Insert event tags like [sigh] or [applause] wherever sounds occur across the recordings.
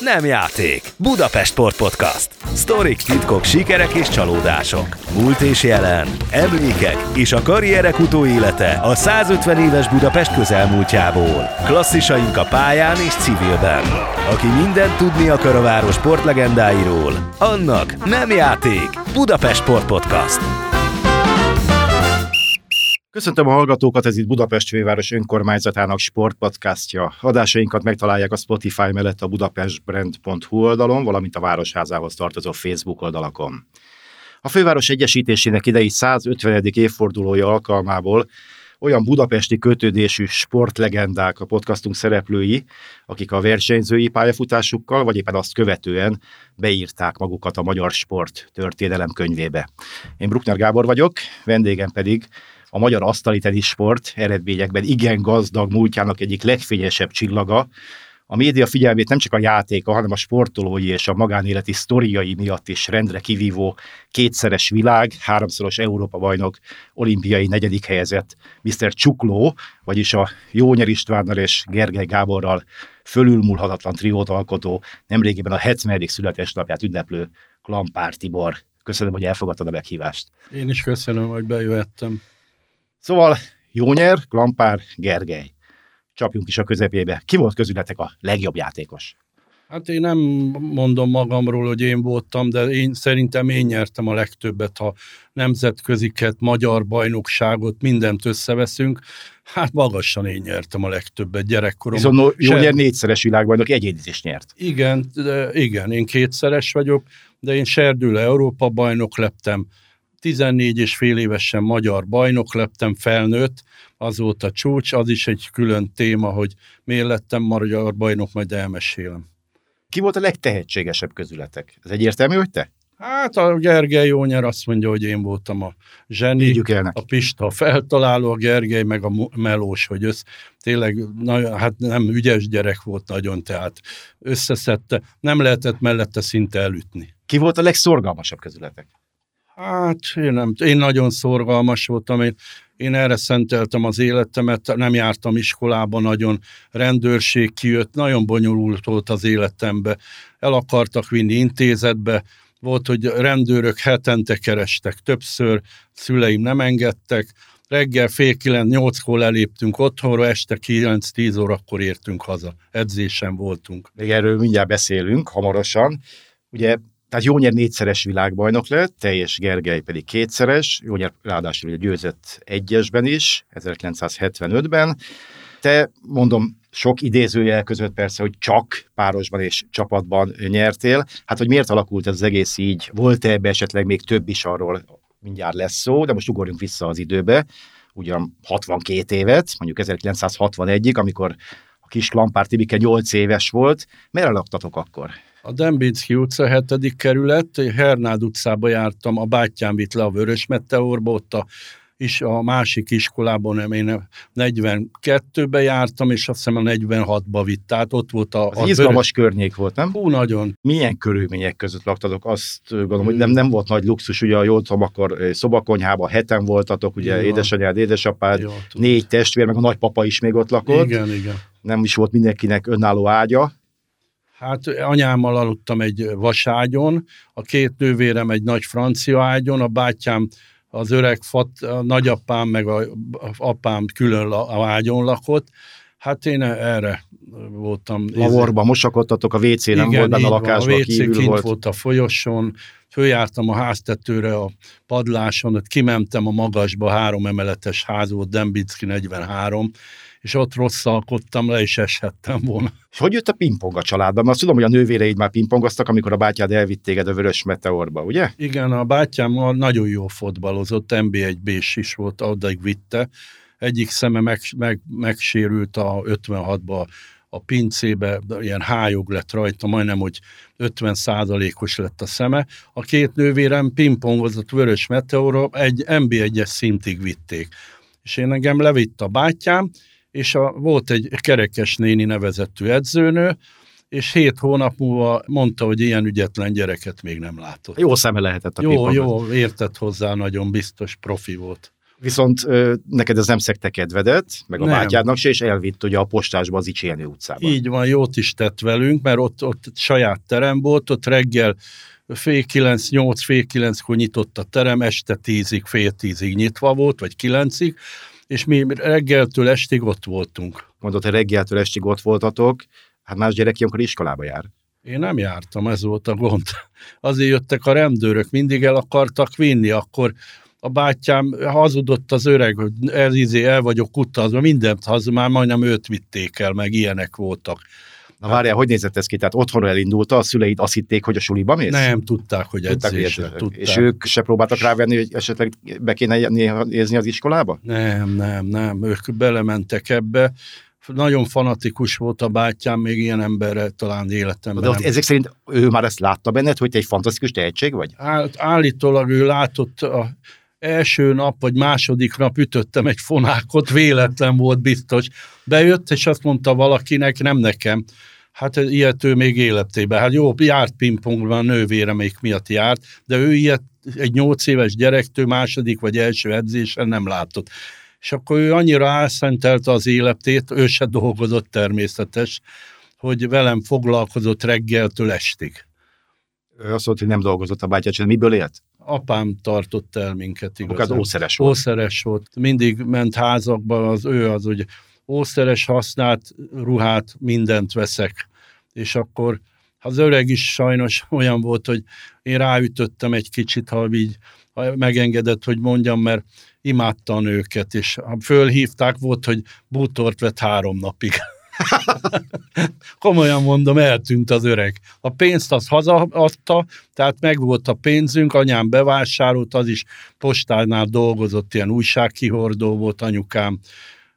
Nem játék. Budapest Sport Podcast. Sztorik, titkok, sikerek és csalódások. Múlt és jelen. Emlékek és a karrierek utóélete a 150 éves Budapest közelmúltjából. Klasszisaink a pályán és civilben. Aki mindent tudni akar a város sportlegendáiról, annak nem játék. Budapest Sport Podcast. Köszöntöm a hallgatókat, ez itt Budapest főváros önkormányzatának sportpodcastja. Adásainkat megtalálják a Spotify mellett a budapestbrand.hu oldalon, valamint a Városházához tartozó Facebook oldalakon. A főváros egyesítésének idei 150. évfordulója alkalmából olyan budapesti kötődésű sportlegendák a podcastunk szereplői, akik a versenyzői pályafutásukkal, vagy éppen azt követően beírták magukat a magyar sport történelem könyvébe. Én Bruckner Gábor vagyok, vendégem pedig a magyar asztali sport eredményekben igen gazdag múltjának egyik legfényesebb csillaga, a média figyelmét nem csak a játéka, hanem a sportolói és a magánéleti sztoriai miatt is rendre kivívó kétszeres világ, háromszoros Európa-bajnok, olimpiai negyedik helyezett Mr. Csukló, vagyis a Jónyer Istvánnal és Gergely Gáborral fölülmúlhatatlan triót alkotó, nemrégiben a 70. születésnapját ünneplő Klampár Tibor. Köszönöm, hogy elfogadtad a meghívást. Én is köszönöm, hogy bejöttem. Szóval Jónyer, Klampár, Gergely. Csapjunk is a közepébe. Ki volt közületek a legjobb játékos? Hát én nem mondom magamról, hogy én voltam, de én szerintem én nyertem a legtöbbet, ha nemzetköziket, magyar bajnokságot, mindent összeveszünk. Hát magasan én nyertem a legtöbbet gyerekkorom. Viszont no, Jónyer négyszeres világbajnok egyénit is nyert. Igen, de, igen, én kétszeres vagyok, de én Serdül Európa bajnok lettem, 14 és fél évesen magyar bajnok lettem, felnőtt, az volt a csúcs, az is egy külön téma, hogy miért lettem magyar bajnok, majd elmesélem. Ki volt a legtehetségesebb közületek? Ez egyértelmű, hogy te? Hát a Gergely Jónyer azt mondja, hogy én voltam a zseni, a Pista feltaláló, a Gergely meg a melós, hogy össz, tényleg na, hát nem ügyes gyerek volt nagyon, tehát összeszedte, nem lehetett mellette szinte elütni. Ki volt a legszorgalmasabb közületek? Hát én, nem, én nagyon szorgalmas voltam, én, én erre szenteltem az életemet, nem jártam iskolába nagyon, rendőrség kijött, nagyon bonyolult volt az életembe, el akartak vinni intézetbe, volt, hogy rendőrök hetente kerestek többször, szüleim nem engedtek, reggel fél kilenc, nyolckor leléptünk otthonra, este kilenc, tíz órakor értünk haza. Edzésen voltunk. Még erről mindjárt beszélünk hamarosan. Ugye tehát Jónyer négyszeres világbajnok lett, teljes Gergely pedig kétszeres, Jónyer ráadásul győzött egyesben is, 1975-ben. Te, mondom, sok idézőjel között persze, hogy csak párosban és csapatban nyertél. Hát, hogy miért alakult ez az egész így? Volt-e ebbe esetleg még több is arról mindjárt lesz szó, de most ugorjunk vissza az időbe, ugyan 62 évet, mondjuk 1961-ig, amikor a kis Lampár Tibike 8 éves volt. Merre laktatok akkor? A Dembinski utca 7. kerület, Hernád utcába jártam, a bátyám vitt le a Vörös Meteorba, ott a is a másik iskolában én 42-be jártam, és azt hiszem a 46-ba vitt. Tehát ott volt a... Az, az izgalmas vörös... környék volt, nem? Hú, nagyon. Milyen körülmények között laktatok? Azt gondolom, hogy nem, nem volt nagy luxus, ugye, jól tudom, akkor szobakonyhában heten voltatok, ugye igen. édesanyád, édesapád, Jó, négy testvér, meg a nagypapa is még ott lakott. Igen, igen. Nem is volt mindenkinek önálló ágya. Hát anyámmal aludtam egy vaságyon, a két nővérem egy nagy francia ágyon, a bátyám az öreg fat, a nagyapám meg a, a apám külön a ágyon lakott. Hát én erre voltam. Lavorba mosakodtatok, a WC nem volt benne a lakásban, a WC kívül kint volt. volt a folyosón, följártam a háztetőre a padláson, ott kimentem a magasba, három emeletes ház volt, Dembicki 43, és ott rosszalkodtam, le is eshettem volna. És hogy jött a pingpong a családban? Mert azt tudom, hogy a nővéreid már pingpongoztak, amikor a bátyád elvitt téged a Vörös Meteorba, ugye? Igen, a bátyám nagyon jó fotbalozott, NB1 b is volt, odaig vitte. Egyik szeme meg, meg, megsérült a 56-ba a pincébe, ilyen hájog lett rajta, majdnem, hogy 50 százalékos lett a szeme. A két nővérem pingpongozott Vörös Meteorra, egy NB1-es szintig vitték. És én engem levitt a bátyám, és a, volt egy kerekes néni nevezetű edzőnő, és hét hónap múlva mondta, hogy ilyen ügyetlen gyereket még nem látott. Jó szeme lehetett a Jó, jó, értett hozzá, nagyon biztos profi volt. Viszont ö, neked ez nem szekte kedvedet, meg a Nem. bátyádnak se, és elvitt ugye a postásba az Icsélni utcába. Így van, jót is tett velünk, mert ott, ott saját terem volt, ott reggel fél kilenc, nyolc, fél kilenckor nyitott a terem, este tízig, fél tízig nyitva volt, vagy kilencig, és mi reggeltől estig ott voltunk. Mondod, hogy reggeltől estig ott voltatok, hát más gyerek ilyenkor iskolába jár. Én nem jártam, ez volt a gond. Azért jöttek a rendőrök, mindig el akartak vinni, akkor a bátyám hazudott az öreg, hogy el, izé, el vagyok utazva, mindent hazud, már majdnem őt vitték el, meg ilyenek voltak. Na várjál, hogy nézett ez ki? Tehát otthonról elindulta, a szüleid azt hitték, hogy a suliba mész? Nem, tudták, hogy Tudták, hogy edzésre. Tudták. És ők se próbáltak rávenni, hogy esetleg be kéne nézni az iskolába? Nem, nem, nem, ők belementek ebbe. Nagyon fanatikus volt a bátyám, még ilyen emberre talán életemben. De ott ezek szerint ő már ezt látta benned, hogy te egy fantasztikus tehetség vagy? Áll, állítólag ő látott a első nap, vagy második nap ütöttem egy fonákot, véletlen volt biztos. Bejött, és azt mondta valakinek, nem nekem, hát ilyet ő még életében. Hát jó, járt pingpongban, a nővére még miatt járt, de ő ilyet egy nyolc éves gyerektől második vagy első edzésen nem látott. És akkor ő annyira álszentelte az életét, ő se dolgozott természetes, hogy velem foglalkozott reggeltől estig. Ő azt mondta, hogy nem dolgozott a sem. miből élt? Apám tartott el minket igazán. ószeres volt. Ószeres volt. Mindig ment házakba, az ő az, hogy ószeres használt ruhát, mindent veszek. És akkor az öreg is sajnos [laughs] olyan volt, hogy én ráütöttem egy kicsit, ha így ha megengedett, hogy mondjam, mert imádta a nőket, és fölhívták, volt, hogy bútort vett három napig. [laughs] [laughs] Komolyan mondom, eltűnt az öreg. A pénzt azt hazaadta, tehát megvolt a pénzünk, anyám bevásárolt, az is postánál dolgozott, ilyen újságkihordó volt anyukám.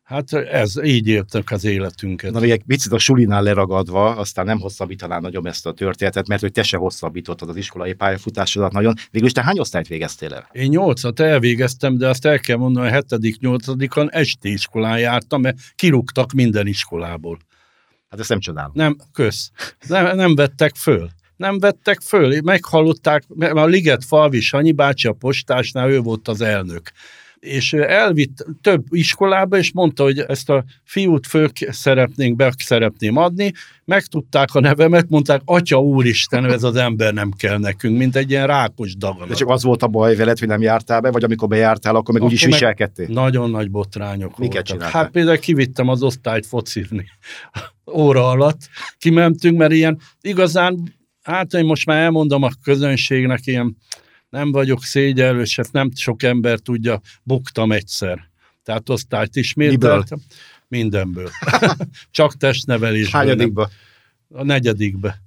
Hát ez, így éltük az életünket. Na még egy picit a sulinál leragadva, aztán nem hosszabbítanám nagyon ezt a történetet, mert hogy te se hosszabbítottad az iskolai pályafutásodat nagyon. Végülis te hány osztályt végeztél el? Én nyolcat elvégeztem, de azt el kell mondani, hogy a hetedik, nyolcadikon esti iskolán jártam, mert kirúgtak minden iskolából. Hát ezt nem csodálom. Nem, kösz. Nem, nem vettek föl. Nem vettek föl. Meghallották, mert a Liget Falvi Sanyi bácsi a postásnál, ő volt az elnök. És elvitt több iskolába, és mondta, hogy ezt a fiút föl szeretnénk, be szeretném adni. Megtudták a nevemet, mondták, atya úristen, ez az ember nem kell nekünk, mint egy ilyen rákos daganat. De csak az volt a baj veled, hogy nem jártál be, vagy amikor bejártál, akkor meg Akkor úgyis meg- viselkedtél. Nagyon nagy botrányok Miket voltak. csináltál? Hát például kivittem az osztályt focizni [laughs] óra alatt. Kimentünk, mert ilyen igazán, hát én most már elmondom a közönségnek, ilyen nem vagyok szégyellős, ezt nem sok ember tudja, buktam egyszer. Tehát osztályt ismételtem. Mindenből. [laughs] Csak testnevelésből. nem Hányadikba? a negyedikbe.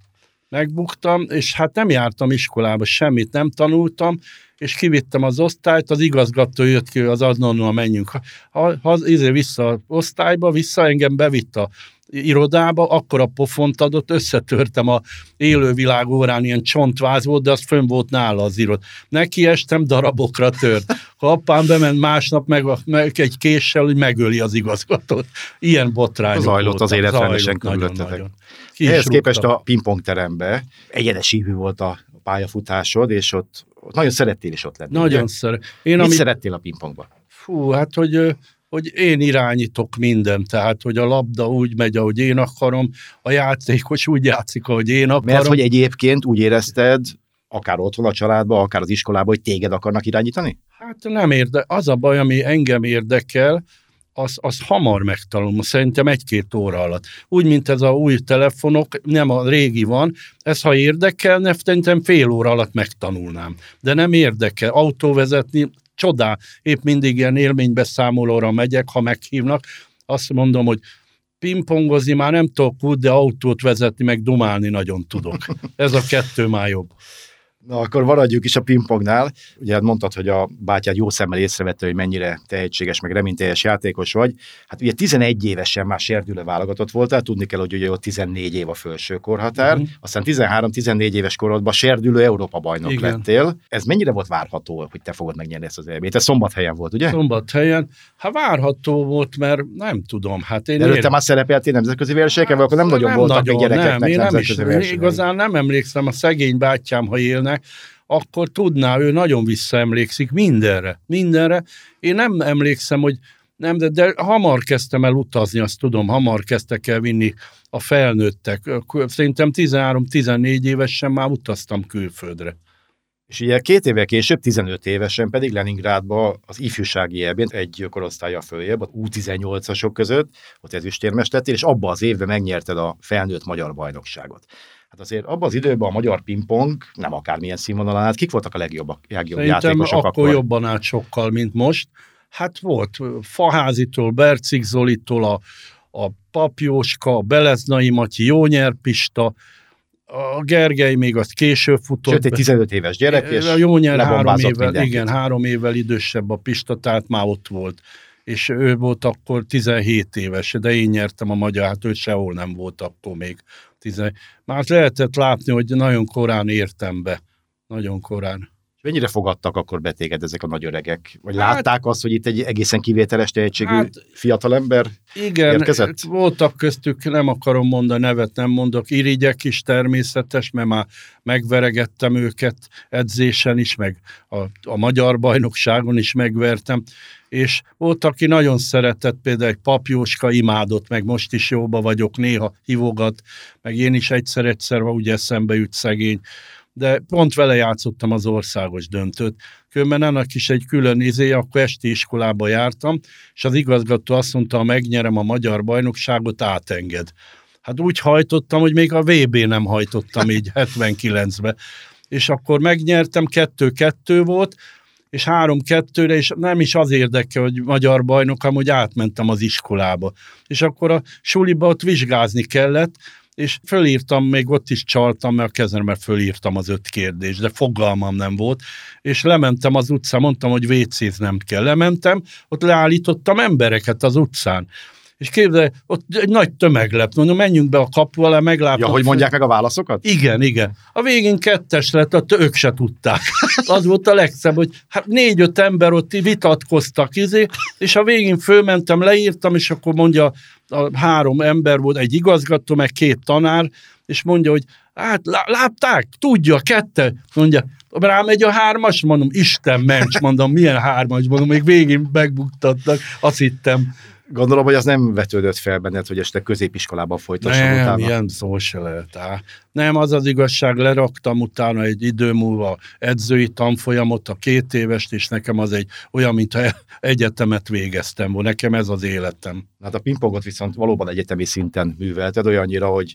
Megbuktam, és hát nem jártam iskolába, semmit nem tanultam, és kivittem az osztályt, az igazgató jött ki, az azonnal menjünk. Ha, ha, izé vissza az osztályba, vissza engem bevitt a irodába, akkor a pofont adott, összetörtem a élővilág órán, ilyen csontváz volt, de az fönn volt nála az irod. Neki estem, darabokra tört. Ha apám bement másnap meg, meg egy késsel, hogy megöli az igazgatót. Ilyen botrányok Zajlott az élet rendesen körülöttetek. Ehhez képest a pingpongterembe egyenes hívű volt a pályafutásod, és ott nagyon szerettél is ott lenni. Nagyon szeret. Én Mit amit, szerettél a pingpongba? fú, hát, hogy, hogy én irányítok mindent, tehát, hogy a labda úgy megy, ahogy én akarom, a játékos úgy játszik, ahogy én akarom. Mert hogy egyébként úgy érezted, akár otthon a családban, akár az iskolában, hogy téged akarnak irányítani? Hát nem érde, az a baj, ami engem érdekel, az, az hamar megtalálom, szerintem egy-két óra alatt. Úgy, mint ez a új telefonok, nem a régi van, ez ha érdekelne, szerintem fél óra alatt megtanulnám. De nem érdekel, autóvezetni, csodál, épp mindig ilyen élménybeszámolóra megyek, ha meghívnak, azt mondom, hogy pingpongozni már nem tudok úgy, de autót vezetni, meg dumálni nagyon tudok. Ez a kettő már jobb. Na, akkor maradjuk is a pingpongnál. Ugye hát mondtad, hogy a bátyád jó szemmel észrevette, hogy mennyire tehetséges, meg reményteljes játékos vagy. Hát ugye 11 évesen már serdülő válogatott voltál, tudni kell, hogy ugye ott 14 év a felső korhatár, Mhm. aztán 13-14 éves korodban serdülő Európa bajnok Igen. lettél. Ez mennyire volt várható, hogy te fogod megnyerni ezt az eredményt? Ez szombathelyen volt, ugye? Szombathelyen, hát várható volt, mert nem tudom, hát én De előtte ér- már szerepeltél nemzetközi versenyeken, vagy akkor nem nagyon voltak még nagyon, gyerekeknek nem, én nem is, igazán nem emlékszem, a szegény bátyám, ha élnek, akkor tudná, ő nagyon visszaemlékszik mindenre, mindenre. Én nem emlékszem, hogy nem, de, de hamar kezdtem el utazni, azt tudom, hamar kezdtek el vinni a felnőttek. Szerintem 13-14 évesen már utaztam külföldre. És ugye két évvel később, 15 évesen pedig Leningrádba az ifjúsági ebén egy korosztálya följebb, a U18-asok között, ott ezüstérmes lettél, és abban az évben megnyerted a felnőtt magyar bajnokságot. Hát azért abban az időben a magyar pingpong nem akármilyen színvonalán, hát kik voltak a legjobbak, legjobb Szerintem játékosok akkor, akkor? jobban állt sokkal, mint most. Hát volt Faházitól, Bercik Zolitól, a, a Papjóska, a Beleznai Matyi, Jónyer Pista, a Gergely még azt később futott. Sőt, egy be. 15 éves gyerek, és a Jónyer három évvel, mindenkit. igen, három évvel idősebb a Pista, tehát már ott volt. És ő volt akkor 17 éves, de én nyertem a magyar, hát ő sehol nem volt akkor még. 10, már lehetett látni, hogy nagyon korán értem be. Nagyon korán. És mennyire fogadtak akkor betéged ezek a nagy öregek? Vagy Hát- látták azt, hogy itt egy egészen kivételes tehetségű Hát- fiatalember? Igen, Érkezett? voltak köztük, nem akarom mondani, nevet nem mondok, irigyek is természetes, mert már megveregettem őket edzésen is, meg a, a magyar bajnokságon is megvertem, és volt, aki nagyon szeretett, például egy papjóska imádott, meg most is jóba vagyok, néha hívogat, meg én is egyszer-egyszer, ugye eszembe jut szegény, de pont vele játszottam az országos döntőt. Különben annak is egy külön izé, akkor esti iskolába jártam, és az igazgató azt mondta, ha megnyerem a magyar bajnokságot, átenged. Hát úgy hajtottam, hogy még a VB nem hajtottam így [laughs] 79-be. És akkor megnyertem, kettő-kettő volt, és három-kettőre, és nem is az érdekel, hogy magyar bajnok, hanem hogy átmentem az iskolába. És akkor a suliba ott vizsgázni kellett, és fölírtam, még ott is csaltam, mert a kezemre fölírtam az öt kérdést, de fogalmam nem volt, és lementem az utcán, mondtam, hogy wc nem kell. Lementem, ott leállítottam embereket az utcán. És képzelj, ott egy nagy tömeg lett, mondom, menjünk be a kapu alá, meglátom. Ja, hogy mondják meg a válaszokat? Igen, igen. A végén kettes lett, a ők se tudták. Az volt a legszebb, hogy hát négy-öt ember ott vitatkoztak, izé, és a végén fölmentem, leírtam, és akkor mondja, a három ember volt, egy igazgató, meg két tanár, és mondja, hogy hát lá- látták, tudja, kette, mondja, rámegy a hármas, mondom, Isten ments, mondom, milyen hármas, mondom, még végén megbuktattak, azt hittem. Gondolom, hogy az nem vetődött fel benned, hogy este középiskolában folytassam Nem, utána. ilyen szó se lehet. Á. Nem, az az igazság, leraktam utána egy idő múlva edzői tanfolyamot, a két évest, és nekem az egy olyan, mintha egyetemet végeztem volna. Nekem ez az életem. Hát a pingpongot viszont valóban egyetemi szinten művelted, olyannyira, hogy,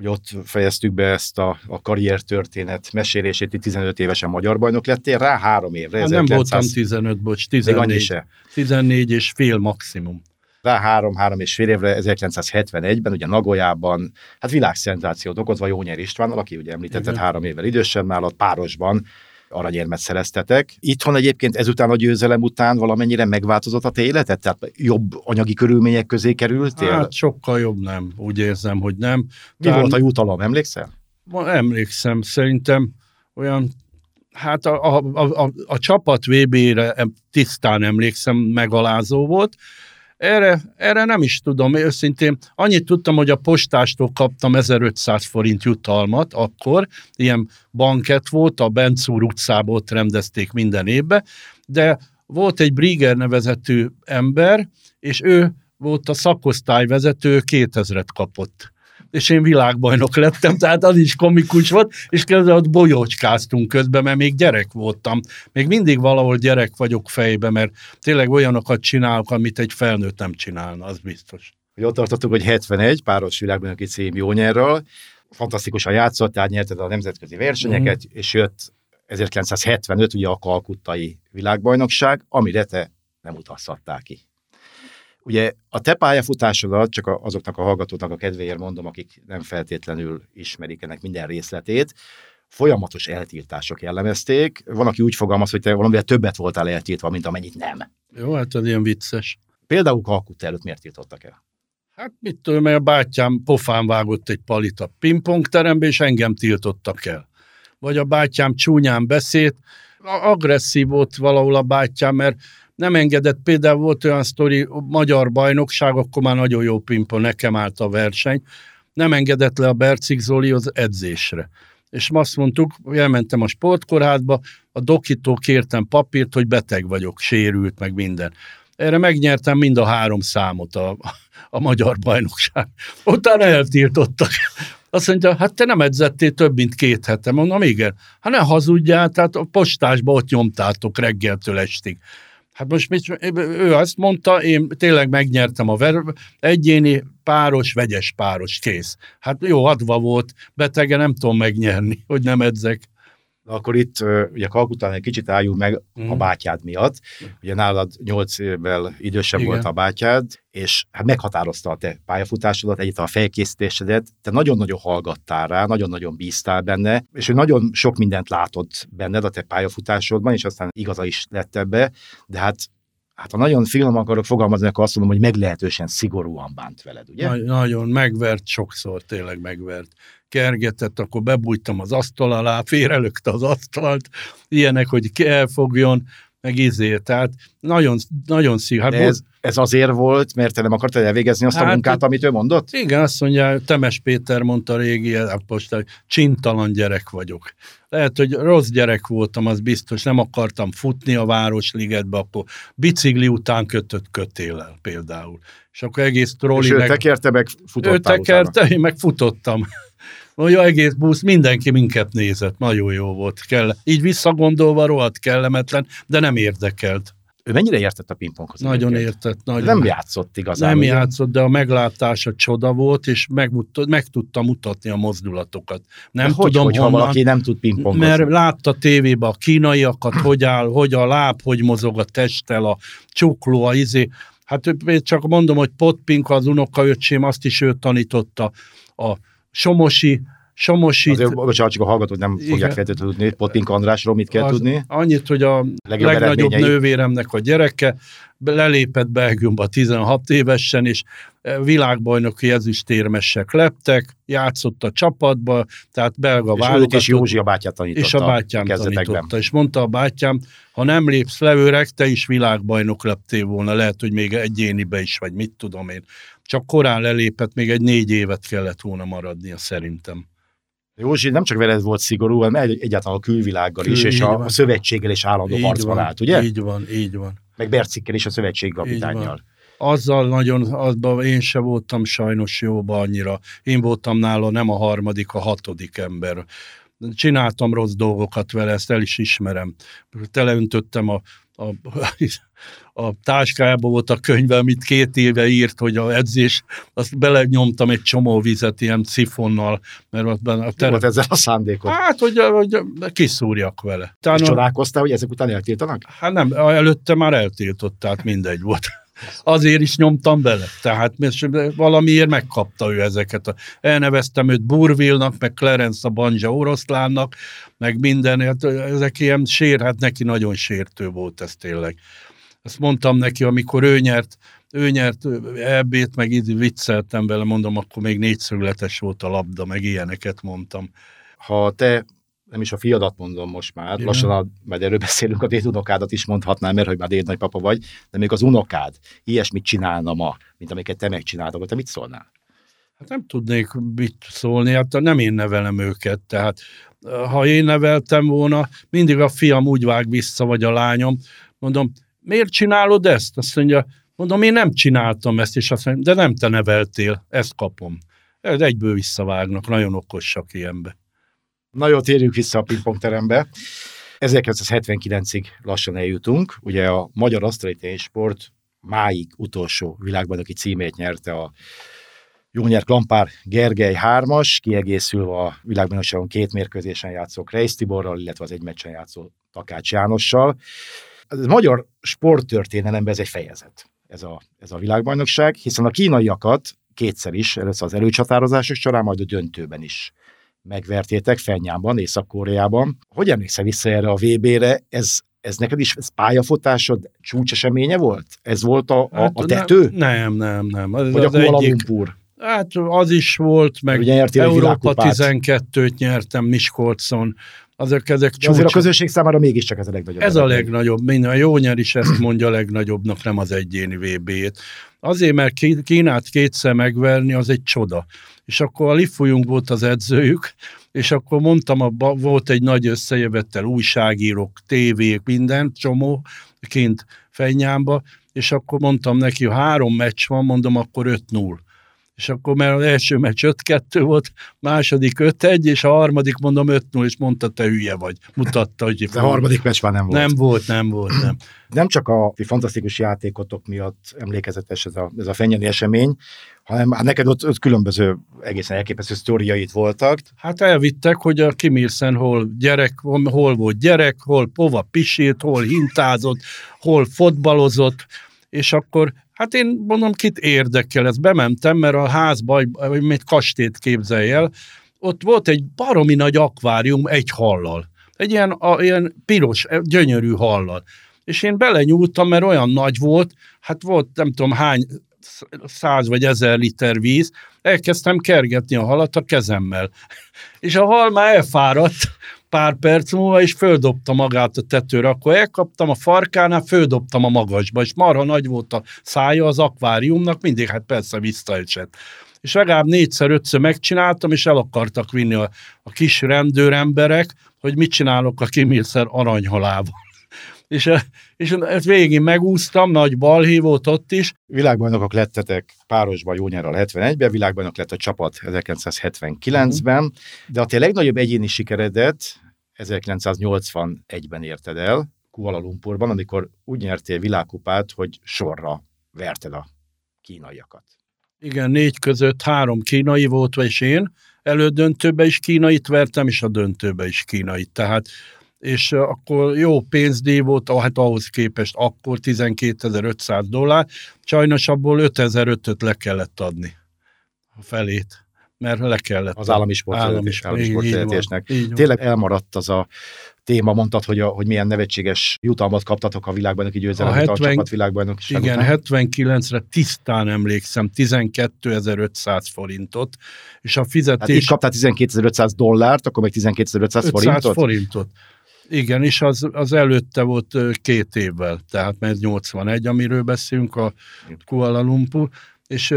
hogy ott fejeztük be ezt a, a karriertörténet mesélését, itt 15 évesen magyar bajnok lettél, rá három évre. Hát nem 1900 voltam 15, bocs, Még annyi 14, se. 14 és fél maximum. Rá három-három és fél évre 1971-ben, ugye Nagoyában, hát világszenzációt okozva Jónyer Istvánnal, aki ugye említetted Igen. három évvel idősebb nálad, párosban aranyérmet szereztetek. Itthon egyébként ezután a győzelem után valamennyire megváltozott a te életed? Tehát jobb anyagi körülmények közé kerültél? Hát sokkal jobb nem, úgy érzem, hogy nem. Mi volt a jutalom, emlékszel? Ma emlékszem, szerintem olyan, hát a, a, a, a, a csapat VB-re tisztán emlékszem, megalázó volt. Erre, erre nem is tudom, őszintén. Annyit tudtam, hogy a postástól kaptam 1500 forint jutalmat akkor, ilyen banket volt, a Bencúr utcából ott rendezték minden évben, de volt egy Brieger nevezetű ember, és ő volt a szakosztályvezető, 2000-et kapott és én világbajnok lettem, tehát az is komikus volt, és közben ott bolyócskáztunk közben, mert még gyerek voltam. Még mindig valahol gyerek vagyok fejbe, mert tényleg olyanokat csinálok, amit egy felnőtt nem csinálna, az biztos. Hogy ott tartottuk, hogy 71, páros világbajnoki cím Jónyerről, fantasztikusan játszottál, nyerted a nemzetközi versenyeket, mm. és jött 1975, ugye a kalkuttai világbajnokság, amire te nem utazhattál ki. Ugye a te pályafutásodat, csak azoknak a hallgatóknak a kedvéért mondom, akik nem feltétlenül ismerik ennek minden részletét, folyamatos eltiltások jellemezték. Van, aki úgy fogalmaz, hogy te valamivel többet voltál eltiltva, mint amennyit nem. Jó, hát az ilyen vicces. Például Kalkutta előtt miért tiltottak el? Hát mit tudom, mert a bátyám pofán vágott egy palit a pingpongterembe, és engem tiltottak el. Vagy a bátyám csúnyán beszélt, agresszív volt valahol a bátyám, mert nem engedett, például volt olyan sztori, magyar bajnokság, akkor már nagyon jó pingpong, nekem állt a verseny, nem engedett le a Bercik Zoli az edzésre. és azt mondtuk, elmentem a sportkorházba, a dokitól kértem papírt, hogy beteg vagyok, sérült, meg minden. Erre megnyertem mind a három számot a, a magyar bajnokság. Utána eltiltottak. Azt mondja, hát te nem edzettél több, mint két hete. Mondom, igen. Hát ne hazudjál, tehát a postásba ott nyomtátok reggeltől estig. Hát most mit, ő azt mondta, én tényleg megnyertem a ver, egyéni páros, vegyes páros, kész. Hát jó, adva volt, betege nem tudom megnyerni, hogy nem edzek. Akkor itt ugye Kalkután egy kicsit álljunk meg mm. a bátyád miatt. Ugye nálad nyolc évvel idősebb Igen. volt a bátyád, és hát meghatározta a te pályafutásodat, egyet a felkészítésedet, te nagyon-nagyon hallgattál rá, nagyon-nagyon bíztál benne, és hogy nagyon sok mindent látott benned a te pályafutásodban, és aztán igaza is lett ebbe, de hát hát ha nagyon finom akarok fogalmazni, akkor azt mondom, hogy meglehetősen szigorúan bánt veled, ugye? Nagy, nagyon, megvert sokszor, tényleg megvert. Kergetett, akkor bebújtam az asztal alá, félrelökte az asztalt, ilyenek, hogy elfogjon, meg izé, tehát nagyon, nagyon szív. Hát ez, ez azért volt, mert te nem akartad elvégezni azt hát, a munkát, amit ő mondott? Igen, azt mondja, Temes Péter mondta régi posta, hogy csintalan gyerek vagyok. Lehet, hogy rossz gyerek voltam, az biztos, nem akartam futni a Városligetbe, akkor bicikli után kötött kötélel például. És akkor egész trolli És ő meg... tekerte, meg futottál Ő tekerte, utána. én meg futottam. Olyan egész busz, mindenki minket nézett, nagyon jó volt. Kell. Így visszagondolva rohadt kellemetlen, de nem érdekelt. Ő mennyire értett a pingponghoz? Nagyon egyébként? értett. Nagyon. Nem játszott igazán. Nem ugye? játszott, de a meglátása csoda volt, és meg, meg tudta mutatni a mozdulatokat. Nem de hogy, tudom, hogy, honnan, valaki nem tud pingpongozni? Mert látta tévébe a kínaiakat, [clears throat] hogy áll, hogy a láb, hogy mozog a testtel, a csukló, a izé. Hát csak mondom, hogy potpink az unokaöcsém, azt is ő tanította. A Somosi, Somosi. Azért, bocsánat, csak a hallgatók nem igen. fogják feltétlenül tudni, Potpink Andrásról mit kell az, tudni. Annyit, hogy a Legjobb legnagyobb nővéremnek a gyereke lelépett Belgiumba 16 évesen, és e, világbajnoki ezüstérmesek leptek, játszott a csapatba, tehát belga válogatott. És Józsi a bátyát tanította. És a bátyám tanította. És mondta a bátyám, ha nem lépsz le öreg, te is világbajnok leptél volna, lehet, hogy még egyénibe is, vagy mit tudom én. Csak korán lelépett, még egy négy évet kellett volna maradnia szerintem. Józsi nem csak veled volt szigorú, hanem egy, egyáltalán a külvilággal Kül, is, és a, a szövetséggel is állandó így harcban van, állt, ugye? Így van, így van. Meg Bercikkel is a szövetségkapitányjal. Azzal nagyon, azban én se voltam sajnos jóba annyira. Én voltam nála nem a harmadik, a hatodik ember. Csináltam rossz dolgokat vele, ezt el is ismerem. Teleöntöttem a, a a táskájában volt a könyve, amit két éve írt, hogy a edzés, azt belenyomtam egy csomó vizet ilyen szifonnal, mert ott benne a ter... volt ezzel a szándékot? Hát, hogy, hogy kiszúrjak vele. Talán És csodálkoztál, hogy ezek után eltiltanak? Hát nem, előtte már eltiltott, tehát mindegy volt. Azért is nyomtam bele. Tehát valamiért megkapta ő ezeket. Elneveztem őt Burvilnak, meg Clarence a Banja oroszlánnak, meg minden. Hát ezek ilyen sér, hát neki nagyon sértő volt ez tényleg. Ezt mondtam neki, amikor ő nyert, ő nyert EB-t, meg így vicceltem vele, mondom, akkor még négyszögletes volt a labda, meg ilyeneket mondtam. Ha te nem is a fiadat mondom most már, Igen. lassan, a, majd erről beszélünk, a dédunokádat is mondhatnám, mert hogy már dédnagypapa vagy, de még az unokád ilyesmit csinálna ma, mint amiket te megcsináltad, te mit szólnál? Hát nem tudnék mit szólni, hát nem én nevelem őket, tehát ha én neveltem volna, mindig a fiam úgy vág vissza, vagy a lányom, mondom, miért csinálod ezt? Azt mondja, mondom, én nem csináltam ezt, és azt mondja, de nem te neveltél, ezt kapom. Ez egyből visszavágnak, nagyon okosak ilyenbe. Na jó, térjünk vissza a pingpongterembe. 1979-ig lassan eljutunk. Ugye a Magyar Asztali Sport máig utolsó világbajnoki címét nyerte a Jónyer Klampár Gergely hármas, kiegészülve a világbajnokságon két mérkőzésen játszó Kreisz Tiborral, illetve az egy meccsen játszó Takács Jánossal a magyar sporttörténelemben ez egy fejezet, ez a, ez a világbajnokság, hiszen a kínaiakat kétszer is, először az előcsatározások során, majd a döntőben is megvertétek Fenyában, Észak-Koreában. Hogy emlékszel vissza erre a VB-re? Ez, ez neked is ez pályafotásod csúcseseménye volt? Ez volt a, a, hát a tető? Nem, nem, nem. Ez Vagy az a Kuala egyik, Lumpur? Hát az is volt, meg Ugye Európa 12-t nyertem Miskolcon, Azok, ezek De azért a közösség számára mégiscsak ez a legnagyobb. Ez a legnagyobb, minden. A Jónyer is ezt mondja a legnagyobbnak, nem az egyéni VB-t. Azért, mert Kínát kétszer megverni, az egy csoda. És akkor a Lifujunk volt az edzőjük, és akkor mondtam, a, volt egy nagy összejövettel, újságírók, tévék, minden, csomó, kint Fenyámba, és akkor mondtam neki, ha három meccs van, mondom, akkor 5-0 és akkor mert az első meccs 5-2 volt, második 5-1, és a harmadik mondom 5-0, és mondta, te hülye vagy. Mutatta, hogy... a harmadik meccs már nem volt. Nem volt, nem volt, nem. Nem csak a fantasztikus játékotok miatt emlékezetes ez a, ez a fenyeni esemény, hanem hát neked ott, ott különböző egészen elképesztő sztoriait voltak. Hát elvittek, hogy a Kimilsen hol gyerek, hol volt gyerek, hol pova pisírt, hol hintázott, hol fotbalozott, és akkor Hát én mondom, kit érdekel ez. Bementem, mert a házba, egy kastét képzelj el, ott volt egy baromi nagy akvárium egy hallal. Egy ilyen, a, ilyen piros, gyönyörű hallal. És én belenyúltam, mert olyan nagy volt, hát volt nem tudom hány száz vagy ezer liter víz, elkezdtem kergetni a halat a kezemmel. [laughs] És a hal már elfáradt, pár perc múlva, és földobta magát a tetőre. Akkor elkaptam a farkánál, földobtam a magasba, és marha nagy volt a szája az akváriumnak, mindig hát persze visszaesett. És legalább négyszer-ötször megcsináltam, és el akartak vinni a, a kis rendőremberek, hogy mit csinálok a kimírszer aranyhalával. És, és ezt végig megúsztam, nagy balhé volt ott is. Világbajnokok lettetek párosban Jónyárral 71-ben, világbajnok lett a csapat 1979-ben, uh-huh. de a te legnagyobb egyéni sikeredet 1981-ben érted el, Kuala Lumpurban, amikor úgy nyertél világkupát, hogy sorra verted a kínaiakat. Igen, négy között három kínai volt, és én elődöntőbe is kínait vertem, és a döntőbe is kínait. Tehát és akkor jó pénzdíj volt, hát ahhoz képest akkor 12.500 dollár, sajnos abból 5.500-öt le kellett adni a felét mert le kellett. Az állami sportszeretésnek. Tényleg elmaradt az a téma, mondtad, hogy, a, hogy milyen nevetséges jutalmat kaptatok a világbajnoki győzelem, a, 70, a csapat világbajnok Igen, 79-re tisztán emlékszem, 12.500 forintot, és a fizetés... Hát itt kaptál 12.500 dollárt, akkor meg 12.500 forintot? forintot. Igen, és az, az előtte volt két évvel, tehát mert 81, amiről beszélünk, a Kuala Lumpur, és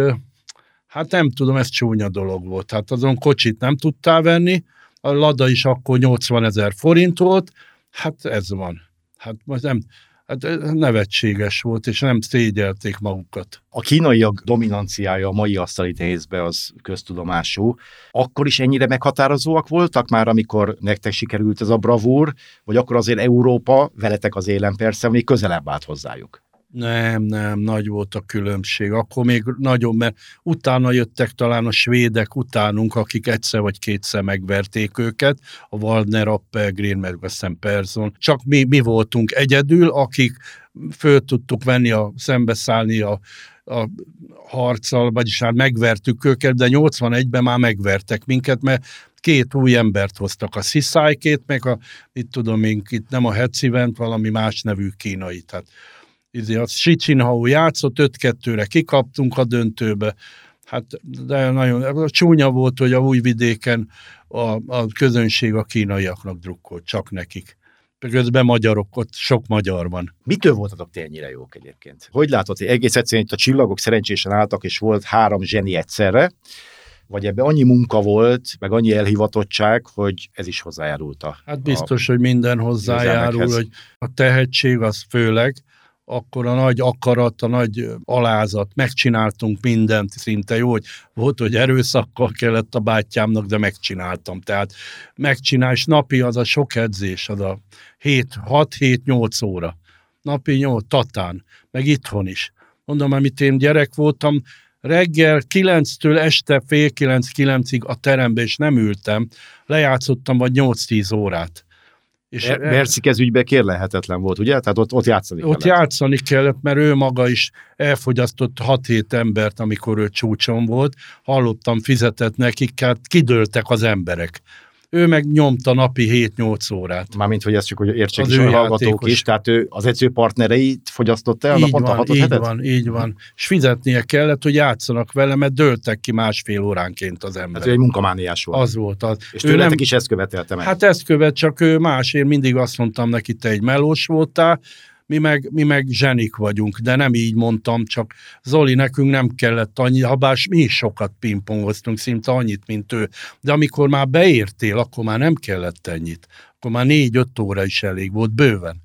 hát nem tudom, ez csúnya dolog volt. Hát azon kocsit nem tudtál venni, a Lada is akkor 80 ezer forint volt, hát ez van. Hát most nem, hát nevetséges volt, és nem szégyelték magukat. A kínaiak dominanciája a mai asztali tehézbe az köztudomású. Akkor is ennyire meghatározóak voltak már, amikor nektek sikerült ez a bravúr, vagy akkor azért Európa, veletek az élen persze, még közelebb állt hozzájuk? Nem, nem, nagy volt a különbség. Akkor még nagyon, mert utána jöttek talán a svédek utánunk, akik egyszer vagy kétszer megverték őket, a Waldner, Appelgren, meg a hiszem Persson. Csak mi, mi voltunk egyedül, akik föl tudtuk venni a, szembeszállni a, a harccal, vagyis hát megvertük őket, de 81-ben már megvertek minket, mert két új embert hoztak, a Sziszájkét, meg a, itt tudom én, itt nem a Hetzivent, valami más nevű kínai. Tehát izé, a Sicsinhau játszott, 5-2-re kikaptunk a döntőbe, hát de nagyon csúnya volt, hogy a újvidéken a, a közönség a kínaiaknak drukkolt, csak nekik. Közben magyarok, ott sok magyar van. Mitől voltatok ti ennyire jók egyébként? Hogy látod, hogy egész egyszerűen itt a csillagok szerencsésen álltak, és volt három zseni egyszerre, vagy ebbe annyi munka volt, meg annyi elhivatottság, hogy ez is hozzájárult a Hát biztos, a, hogy minden hozzájárul, hogy a tehetség az főleg, akkor a nagy akarat, a nagy alázat, megcsináltunk mindent szinte jó, hogy volt, hogy erőszakkal kellett a bátyámnak, de megcsináltam. Tehát megcsinál, és napi az a sok edzés, az a 6-7-8 óra. Napi 8, Tatán, meg itthon is. Mondom, amit én gyerek voltam, reggel 9-től este fél 9-9-ig a terembe, és nem ültem, lejátszottam vagy 8-10 órát és Mercik ez ügybe kérlehetetlen volt, ugye? Tehát ott, ott játszani ott kellett. játszani kellett, mert ő maga is elfogyasztott 6-7 embert, amikor ő csúcson volt. Hallottam, fizetett nekik, hát kidőltek az emberek. Ő meg nyomta napi 7-8 órát. Mármint, hogy ezt csak hogy értsék Az is ő a hallgatók játékos. is, tehát ő az edzőpartnereit fogyasztotta el így naponta van, 6 így hetet? van, így van. És fizetnie kellett, hogy játszanak vele, mert dőltek ki másfél óránként az Hát emberek. ő egy munkamániás volt. Az volt az. és ő nem- is ezt követelte meg. Hát ezt követ, csak ő más. Én mindig azt mondtam neki, te egy melós voltál, mi meg, mi meg zsenik vagyunk, de nem így mondtam, csak Zoli, nekünk nem kellett annyi, ha bár mi is sokat pingpongoztunk, szinte annyit, mint ő. De amikor már beértél, akkor már nem kellett ennyit. Akkor már négy-öt óra is elég volt, bőven.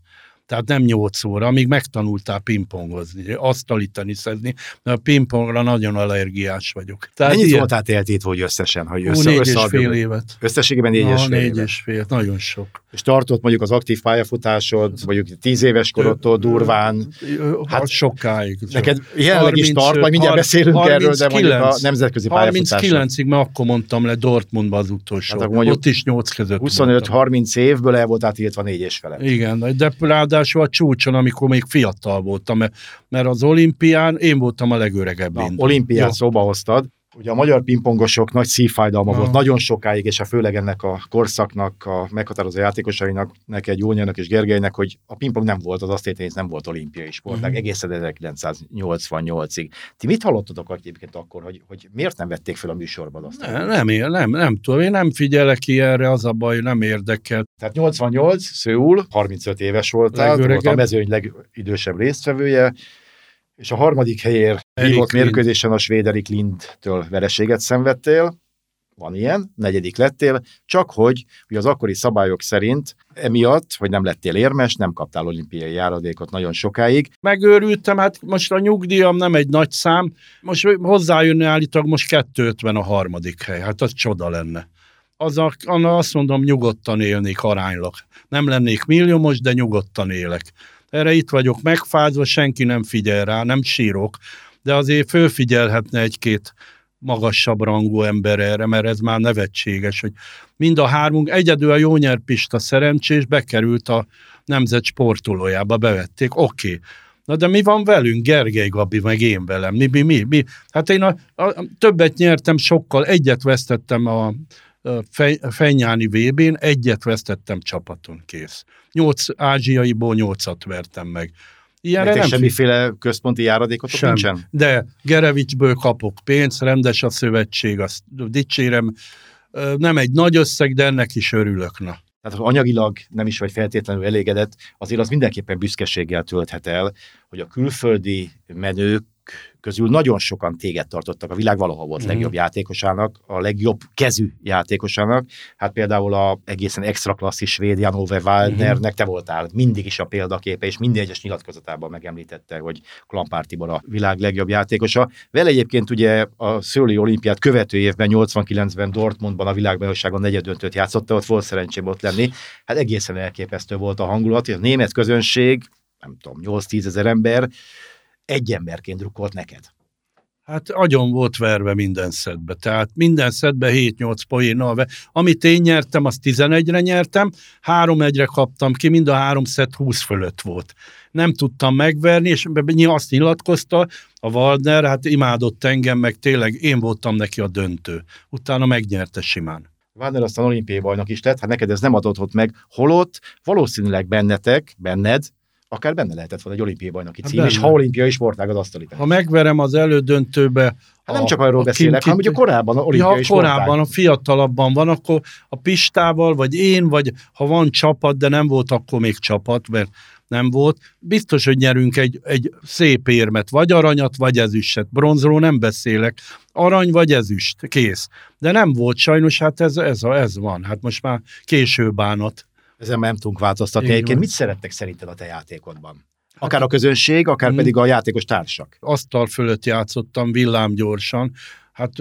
Tehát nem nyolc óra, amíg megtanultál pingpongozni, asztali teniszezni, mert a pingpongra nagyon allergiás vagyok. Tehát Mennyit ilyen- voltál teltét, hogy összesen, Hú, össze, négy és összeadjuk? fél évet. Összességében négy és Na, fél négy évet. és fél, nagyon sok. És tartott mondjuk az aktív pályafutásod, mondjuk tíz éves korodtól durván. Hát sokáig. Neked jelenleg is tart, majd mindjárt beszélünk erről, de mondjuk a nemzetközi pályafutásod. 39-ig, mert akkor mondtam le Dortmundba az utolsó. Hát akkor mondjuk Ott is 8 között mondtam. 25-30 évből el voltál tiltva négy és fele. Igen, de ráadásul a csúcson, amikor még fiatal voltam, mert, mert az olimpián én voltam a legöregebb. Na, olimpián szóba hoztad. Ugye a magyar pingpongosok nagy szívfájdalma Aha. volt nagyon sokáig, és a főleg ennek a korszaknak, a meghatározó játékosainak, neked Jónyának és Gergelynek, hogy a pingpong nem volt, az asztétenész nem volt olimpiai sportág, Mhm. egészen 1988-ig. Ti mit hallottatok egyébként akkor, hogy, hogy miért nem vették fel a műsorban azt? Nem, nem, ér- nem, nem tudom, én nem figyelek ilyenre, az a baj, nem érdekel. Tehát 88, Szőul, 35 éves voltál, volt a mezőny legidősebb résztvevője, és a harmadik helyér Erik hívott mérkőzésen a svéd Erik Lindtől vereséget szenvedtél, van ilyen, negyedik lettél, csak hogy ugye az akkori szabályok szerint emiatt, hogy nem lettél érmes, nem kaptál olimpiai járadékot nagyon sokáig. Megőrültem, hát most a nyugdíjam nem egy nagy szám, most hozzájönni állítólag most 250 a harmadik hely, hát az csoda lenne. Az a, azt mondom, nyugodtan élnék aránylag. Nem lennék milliómos, de nyugodtan élek. Erre itt vagyok megfázva, senki nem figyel rá, nem sírok, de azért fölfigyelhetne egy-két magasabb rangú ember erre, mert ez már nevetséges, hogy mind a hármunk, egyedül a Jónyer Pista szerencsés bekerült a nemzet sportolójába, bevették, oké. Okay. Na de mi van velünk, Gergely Gabi, meg én velem? Mi, mi, mi? mi? Hát én a, a, többet nyertem sokkal, egyet vesztettem a, a Fej, Fenyáni VB-n, egyet vesztettem csapaton, kész. Nyolc ázsiaiból nyolcat vertem meg. Ilyenre nem semmiféle központi járadékotok Sem. nincsen? de Gerevicsből kapok pénzt, rendes a szövetség, azt dicsérem. Nem egy nagy összeg, de ennek is örülök. Na. Tehát ha anyagilag nem is vagy feltétlenül elégedett, azért az mindenképpen büszkeséggel tölthet el, hogy a külföldi menők közül nagyon sokan téged tartottak a világ valaha volt Mhm. legjobb játékosának, a legjobb kezű játékosának. Hát például a egészen extra klasszis svéd Janove Waldnernek te voltál mindig is a példaképe, és minden egyes nyilatkozatában megemlítette, hogy Klampár Tibor a világ legjobb játékosa. Vele egyébként ugye a Szőli olimpiát követő évben, 89-ben Dortmundban a világbajnokságon negyedöntőt játszotta, ott volt szerencsém ott lenni. Hát egészen elképesztő volt a hangulat, és a német közönség, nem tudom, 8-10 ezer ember, egy emberként drukkolt neked. Hát agyon volt verve minden szedbe. Tehát minden szedbe 7-8 poénnal. ve- Amit én nyertem, azt 11-re nyertem, 3-1-re kaptam ki, mind a három szett 20 fölött volt. Nem tudtam megverni, és azt nyilatkozta a Waldner, hát imádott engem, meg tényleg én voltam neki a döntő. Utána megnyerte simán. Wagner aztán olimpiai bajnok is lett, hát neked ez nem adott meg, holott valószínűleg bennetek, benned, akár benne lehetett volna egy olimpiai bajnoki Hát cím, és benne. ha olimpiai sportág az asztali Ha megverem az elődöntőbe... Hát nem csak arról beszélek, hanem ugye korábban a olimpiai ja, sportág. korábban, a fiatalabban van, akkor a Pistával, vagy én, vagy ha van csapat, de nem volt akkor még csapat, mert nem volt, biztos, hogy nyerünk egy, egy szép érmet, vagy aranyat, vagy ezüstet. Bronzról nem beszélek, arany vagy ezüst, kész. De nem volt sajnos, hát ez, ez, a, ez van. Hát most már késő bánat. Ezen már nem tudunk változtatni. Egyébként mit szerettek szerinted a te játékodban? Akár a közönség, akár Hmm. pedig a játékos társak. asztal fölött játszottam villámgyorsan, hát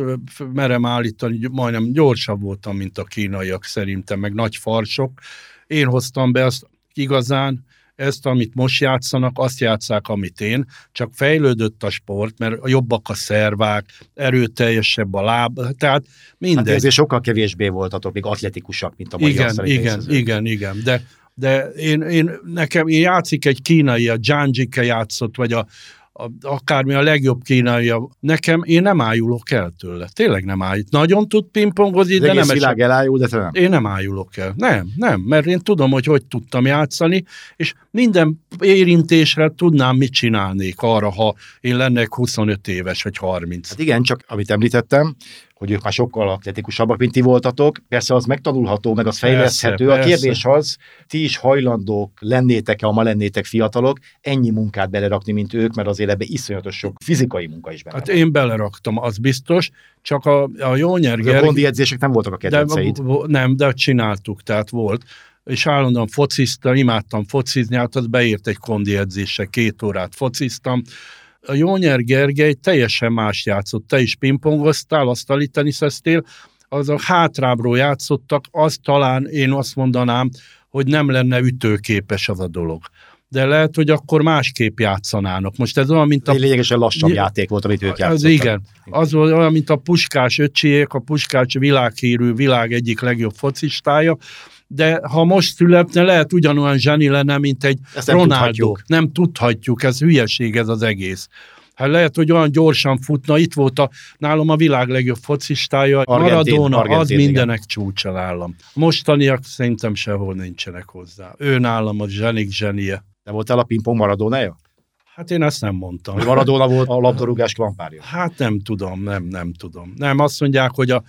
merem állítani, majdnem gyorsabb voltam, mint a kínaiak szerintem, meg nagy farsok. Én hoztam be azt igazán, ezt, amit most játszanak, azt játszák, amit én, csak fejlődött a sport, mert jobbak a szervák, erőteljesebb a láb, tehát Hát mindegy. ezért sokkal kevésbé voltatok még atletikusak, mint a mai igen, igen, igen, igen, de, de én, én, nekem, én játszik egy kínai, a Zhang Jike játszott, vagy a, a, akármi a legjobb kínai, nekem én nem ájulok el tőle. Tényleg nem ájulok. Nagyon tud pingpongozni, de nem világ elájul, de te nem. Én nem ájulok el. Nem, nem, mert én tudom, hogy hogy tudtam játszani, és minden érintésre tudnám, mit csinálnék arra, ha én lennék 25 éves, vagy 30. Hát igen, csak amit említettem, hogy ők már sokkal atletikusabbak, mint ti voltatok. Persze az megtanulható, meg az fejleszthető. Persze, a kérdés az, ti is hajlandók lennétek-e, ha ma lennétek fiatalok, ennyi munkát belerakni, mint ők, mert azért ebbe iszonyatos sok fizikai munka is benne Hát én beleraktam, az biztos, csak a, a jó nyerger... A kondi edzések nem voltak a kedvenceid. De, nem, de csináltuk, tehát volt és állandóan fociztam, imádtam focizni, hát az beírt egy kondi edzésre, két órát fociztam, a Jónyer Gergely teljesen más játszott. Te is pingpongoztál, asztali teniszeztél, az a hátrábról játszottak, az talán én azt mondanám, hogy nem lenne ütőképes az a dolog. De lehet, hogy akkor másképp játszanának. Most ez olyan, mint a... Lényegesen lassabb játék volt, amit ők játszottak. Az igen. Az olyan, mint a Puskás öcsiék, a Puskás világhírű világ egyik legjobb focistája, de ha most születne, lehet ugyanolyan zseni lenne, mint egy Ezt Ronaldo. Nem tudhatjuk. nem tudhatjuk, ez hülyeség ez az egész. Hát lehet, hogy olyan gyorsan futna, itt volt a, nálam a világ legjobb focistája, Argentin, Maradona, Argentin, az mindenek igen. csúcsa nálam. Mostaniak szerintem sehol nincsenek hozzá. Ő nálam a zsenik zsenie. De voltál a pingpong Maradónája? Hát én ezt nem mondtam. Maradona volt a labdarúgás klampárja? Hát nem tudom, nem, nem tudom. Nem, azt mondják, hogy a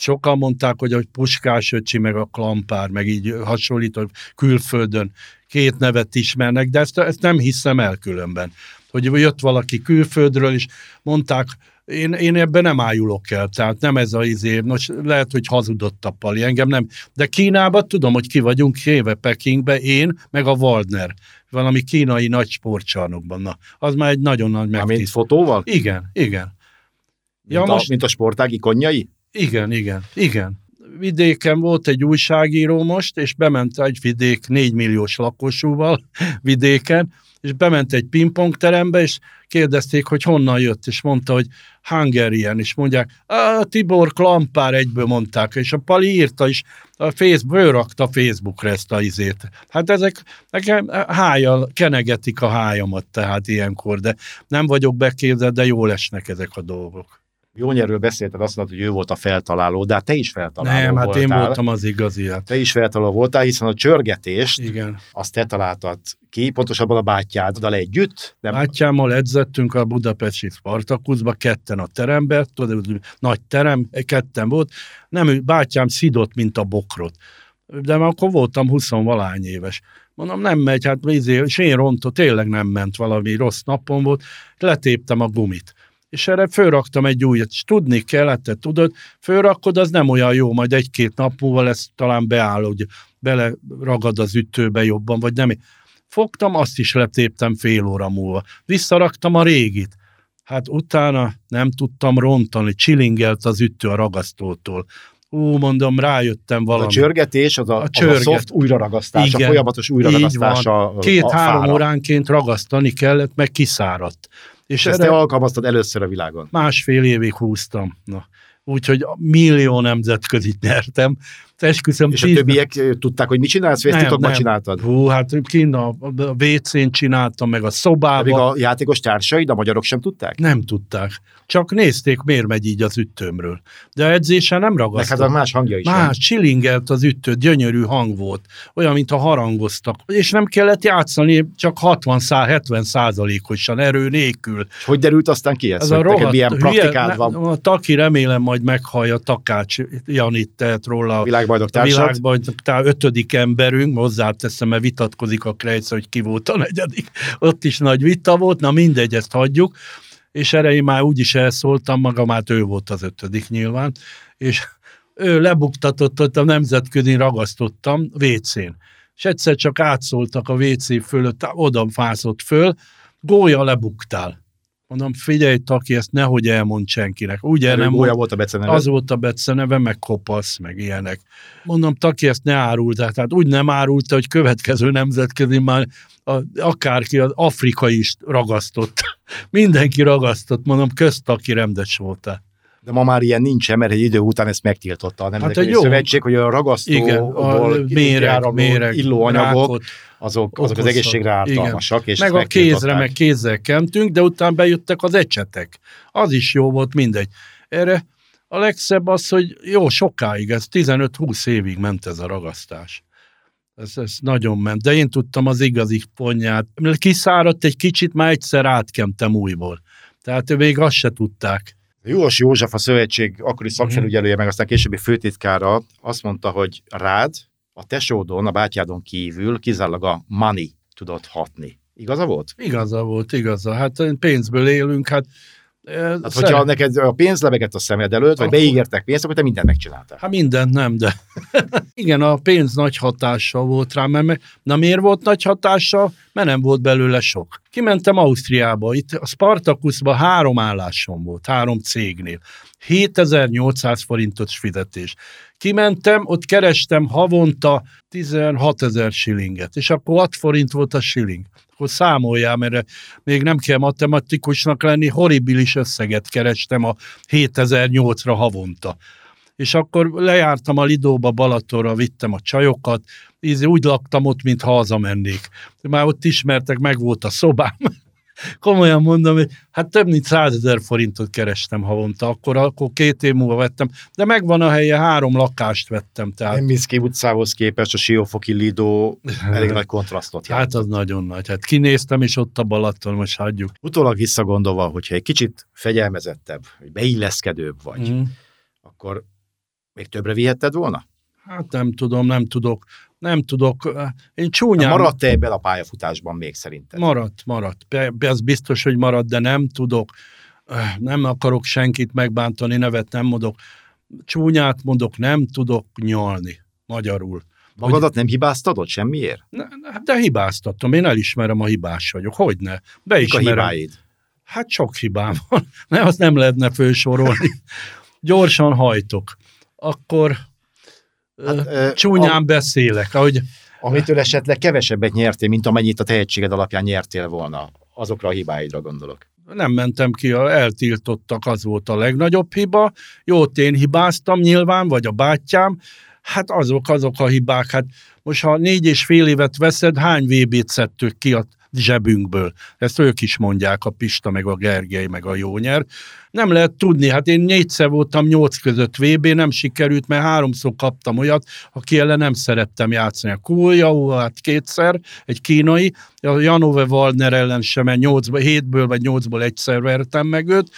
sokan mondták, hogy a Puskás öcsi, meg a Klampár, meg így hasonlító külföldön két nevet ismernek, de ezt, ezt nem hiszem el különben. Hogy jött valaki külföldről, és mondták, én, én ebben nem ájulok el, tehát nem ez a izé, most lehet, hogy hazudott a Pali, engem nem, de Kínában tudom, hogy ki vagyunk éve Pekingbe, én, meg a Waldner, valami kínai nagy sportcsarnokban, na, az már egy nagyon nagy megtiszt. Mint fotóval? Igen, igen. Ja, mint, most... a, mint a sportági ikonjai? Igen, igen, igen. Vidéken volt egy újságíró most, és bement egy vidék 4 milliós lakosúval [laughs] vidéken, és bement egy pingpongterembe, és kérdezték, hogy honnan jött, és mondta, hogy Hungarian, és mondják, a Tibor Klampár egyből mondták, és a Pali írta is, a Facebook, rakta Facebookra ezt a izét. Hát ezek nekem hájjal kenegetik a hájamat tehát ilyenkor, de nem vagyok beképzett, de jól esnek ezek a dolgok. Jónyerről beszélted, azt mondtad, hogy ő volt a feltaláló, de hát te is feltaláló Nem, hát voltál. én voltam az igazi. Hát. Te is feltaláló voltál, hiszen a csörgetést Igen. azt te találtad ki, pontosabban a bátyáddal együtt. Nem... Bátyámmal edzettünk a budapesti Spartakuszba, ketten a terembe, tudod, nagy terem, ketten volt. Nem, bátyám szidott, mint a bokrot. De már akkor voltam 20 valány éves. Mondom, nem megy, hát és én rontott, tényleg nem ment, valami rossz napon volt, letéptem a gumit és erre fölraktam egy újat, és tudni kellett, te tudod, fölrakod, az nem olyan jó, majd egy-két nap múlva lesz talán beáll, hogy bele ragad az ütőbe jobban, vagy nem. Fogtam, azt is letéptem fél óra múlva. Visszaraktam a régit. Hát utána nem tudtam rontani, csilingelt az ütő a ragasztótól. Ú, mondom, rájöttem valami. A csörgetés, az a, a, csörget. az a soft újraragasztás, Igen, a folyamatos újraragasztása. Két-három óránként ragasztani kellett, meg kiszáradt. És, ezt te alkalmaztad először a világon. Másfél évig húztam. Na. Úgyhogy millió nemzetközit nyertem. Esküszöm, és a többiek tudták, hogy mit csinálsz, vagy ezt nem. csináltad? Hú, hát kint a, a WC-n csináltam, meg a szobában. Még a játékos társaid, a magyarok sem tudták? Nem tudták. Csak nézték, miért megy így az ütőmről. De edzésen nem ragasztott. Meg hát a más hangja is. Más, csilingelt az ütő, gyönyörű hang volt. Olyan, mint a harangoztak. És nem kellett játszani, csak 60-70 százalékosan erő nélkül. És hogy derült aztán ki ez? ez a rohadt, milyen praktikád van? A Taki remélem majd meghallja Takács Janit tehet róla. A világbajnok társad. Világbajnok tá, ötödik emberünk, hozzáteszem, mert vitatkozik a Krejc, hogy ki volt a negyedik. Ott is nagy vita volt, na mindegy, ezt hagyjuk és erre én már úgy is elszóltam magam, hát ő volt az ötödik nyilván, és ő lebuktatott, ott a nemzetközi ragasztottam WC-n. És egyszer csak átszóltak a WC fölött, oda fászott föl, gólya lebuktál. Mondom, figyelj, Taki, ezt nehogy elmond senkinek. Ugye nem volt, volt a beceneve? Az volt a beceneve, meg kopasz, meg ilyenek. Mondom, Taki, ezt ne árult, tehát úgy nem árulta, hogy következő nemzetközi már a, akárki, az Afrika is ragasztott. [laughs] Mindenki ragasztott, mondom, közt, aki rendes voltál. De ma már ilyen nincsen, mert egy idő után ezt megtiltotta a Nemzetközi Hát egy jó- Szövetség, hogy a ragasztóból Igen, a méreg, kiáramló méreg, illóanyagok, rákot azok, azok az egészségre ártalmasak. És meg a kézre, meg kézzel kentünk, de utána bejöttek az ecsetek. Az is jó volt, mindegy. Erre a legszebb az, hogy jó, sokáig, ez 15-20 évig ment ez a ragasztás. Ez, ez nagyon ment, de én tudtam az igazi ponyát. Kiszáradt egy kicsit, már egyszer átkentem újból. Tehát még azt se tudták. Jós József, a szövetség Mhm. akkori szakfelügyelője, meg aztán későbbi főtitkára azt mondta, hogy rád, a tesódon, a bátyádon kívül kizárólag a money tudott hatni. Igaza volt? Igaza volt, igaza. Hát pénzből élünk, hát... Hát, hogyha neked a pénz lebegett a szemed előtt, vagy beígértek pénzt, akkor te mindent megcsináltál. Hát mindent nem, de [laughs] igen, a pénz nagy hatással volt rám, mert me- na miért volt nagy hatással? Mert nem volt belőle sok. Kimentem Ausztriába, itt a Spartakuszban három állásom volt, három cégnél. 7800 forintos fizetés. Kimentem, ott kerestem havonta 16 ezer shillinget, és akkor 6 forint volt a shilling. Akkor számoljál, mert még nem kell matematikusnak lenni, horribilis összeget kerestem a 7008-ra havonta és akkor lejártam a Lidóba, Balatonra, vittem a csajokat, ízi, úgy laktam ott, mint hazamennék. Már ott ismertek, meg volt a szobám. Komolyan mondom, hogy hát több mint százezer forintot kerestem havonta, akkor, akkor két év múlva vettem, de megvan a helye, három lakást vettem, tehát Emmiszki utcához képest a Siófoki Lidó elég nagy kontrasztot jelent. hát az nagyon nagy. Hát kinéztem, és ott a Balaton, most hagyjuk. Utólag visszagondolva, hogyha egy kicsit fegyelmezettebb, beilleszkedőbb vagy, Mhm. akkor még többre vihetted volna? Hát nem tudom, nem tudok, nem tudok. Én csúnyán... Maradt-e ebben a pályafutásban még szerinted? Maradt, maradt. Ez biztos, hogy maradt, de nem tudok. Nem akarok senkit megbántani, nevet nem mondok. Csúnyát mondok, nem tudok nyalni magyarul. Magadat nem hibáztatod semmiért? Ne- ne- De hibáztatom, én elismerem a hibás vagyok. Hogyne? Mik a Beismerem. hibáid? Hát sok hibám van. [laughs] Ne, azt nem lehetne fősorolni. [laughs] Gyorsan hajtok. Akkor Hát, ö, csúnyán beszélek. Ahogy Amitől esetleg kevesebbet nyertél, mint amennyit a tehetséged alapján nyertél volna. Azokra a hibáidra gondolok. nem mentem ki, a- eltiltottak, az volt a legnagyobb hiba. Jó, én hibáztam nyilván, vagy a bátyám, hát azok, azok a hibák. Hát most ha négy és fél évet veszed, hány VB-t szedtük ki a zsebünkből? Ezt ők is mondják, a Pista, meg a Gergely, meg a Jónyer. Nem lehet tudni, hát én négyszer voltam nyolc között VB, nem sikerült, mert háromszor kaptam olyat, aki ellen nem szerettem játszani. A Kulja, hát kétszer, egy kínai, a Janove Waldner ellen sem, mert 8, 7-ből vagy 8-ból egyszer vertem meg őt,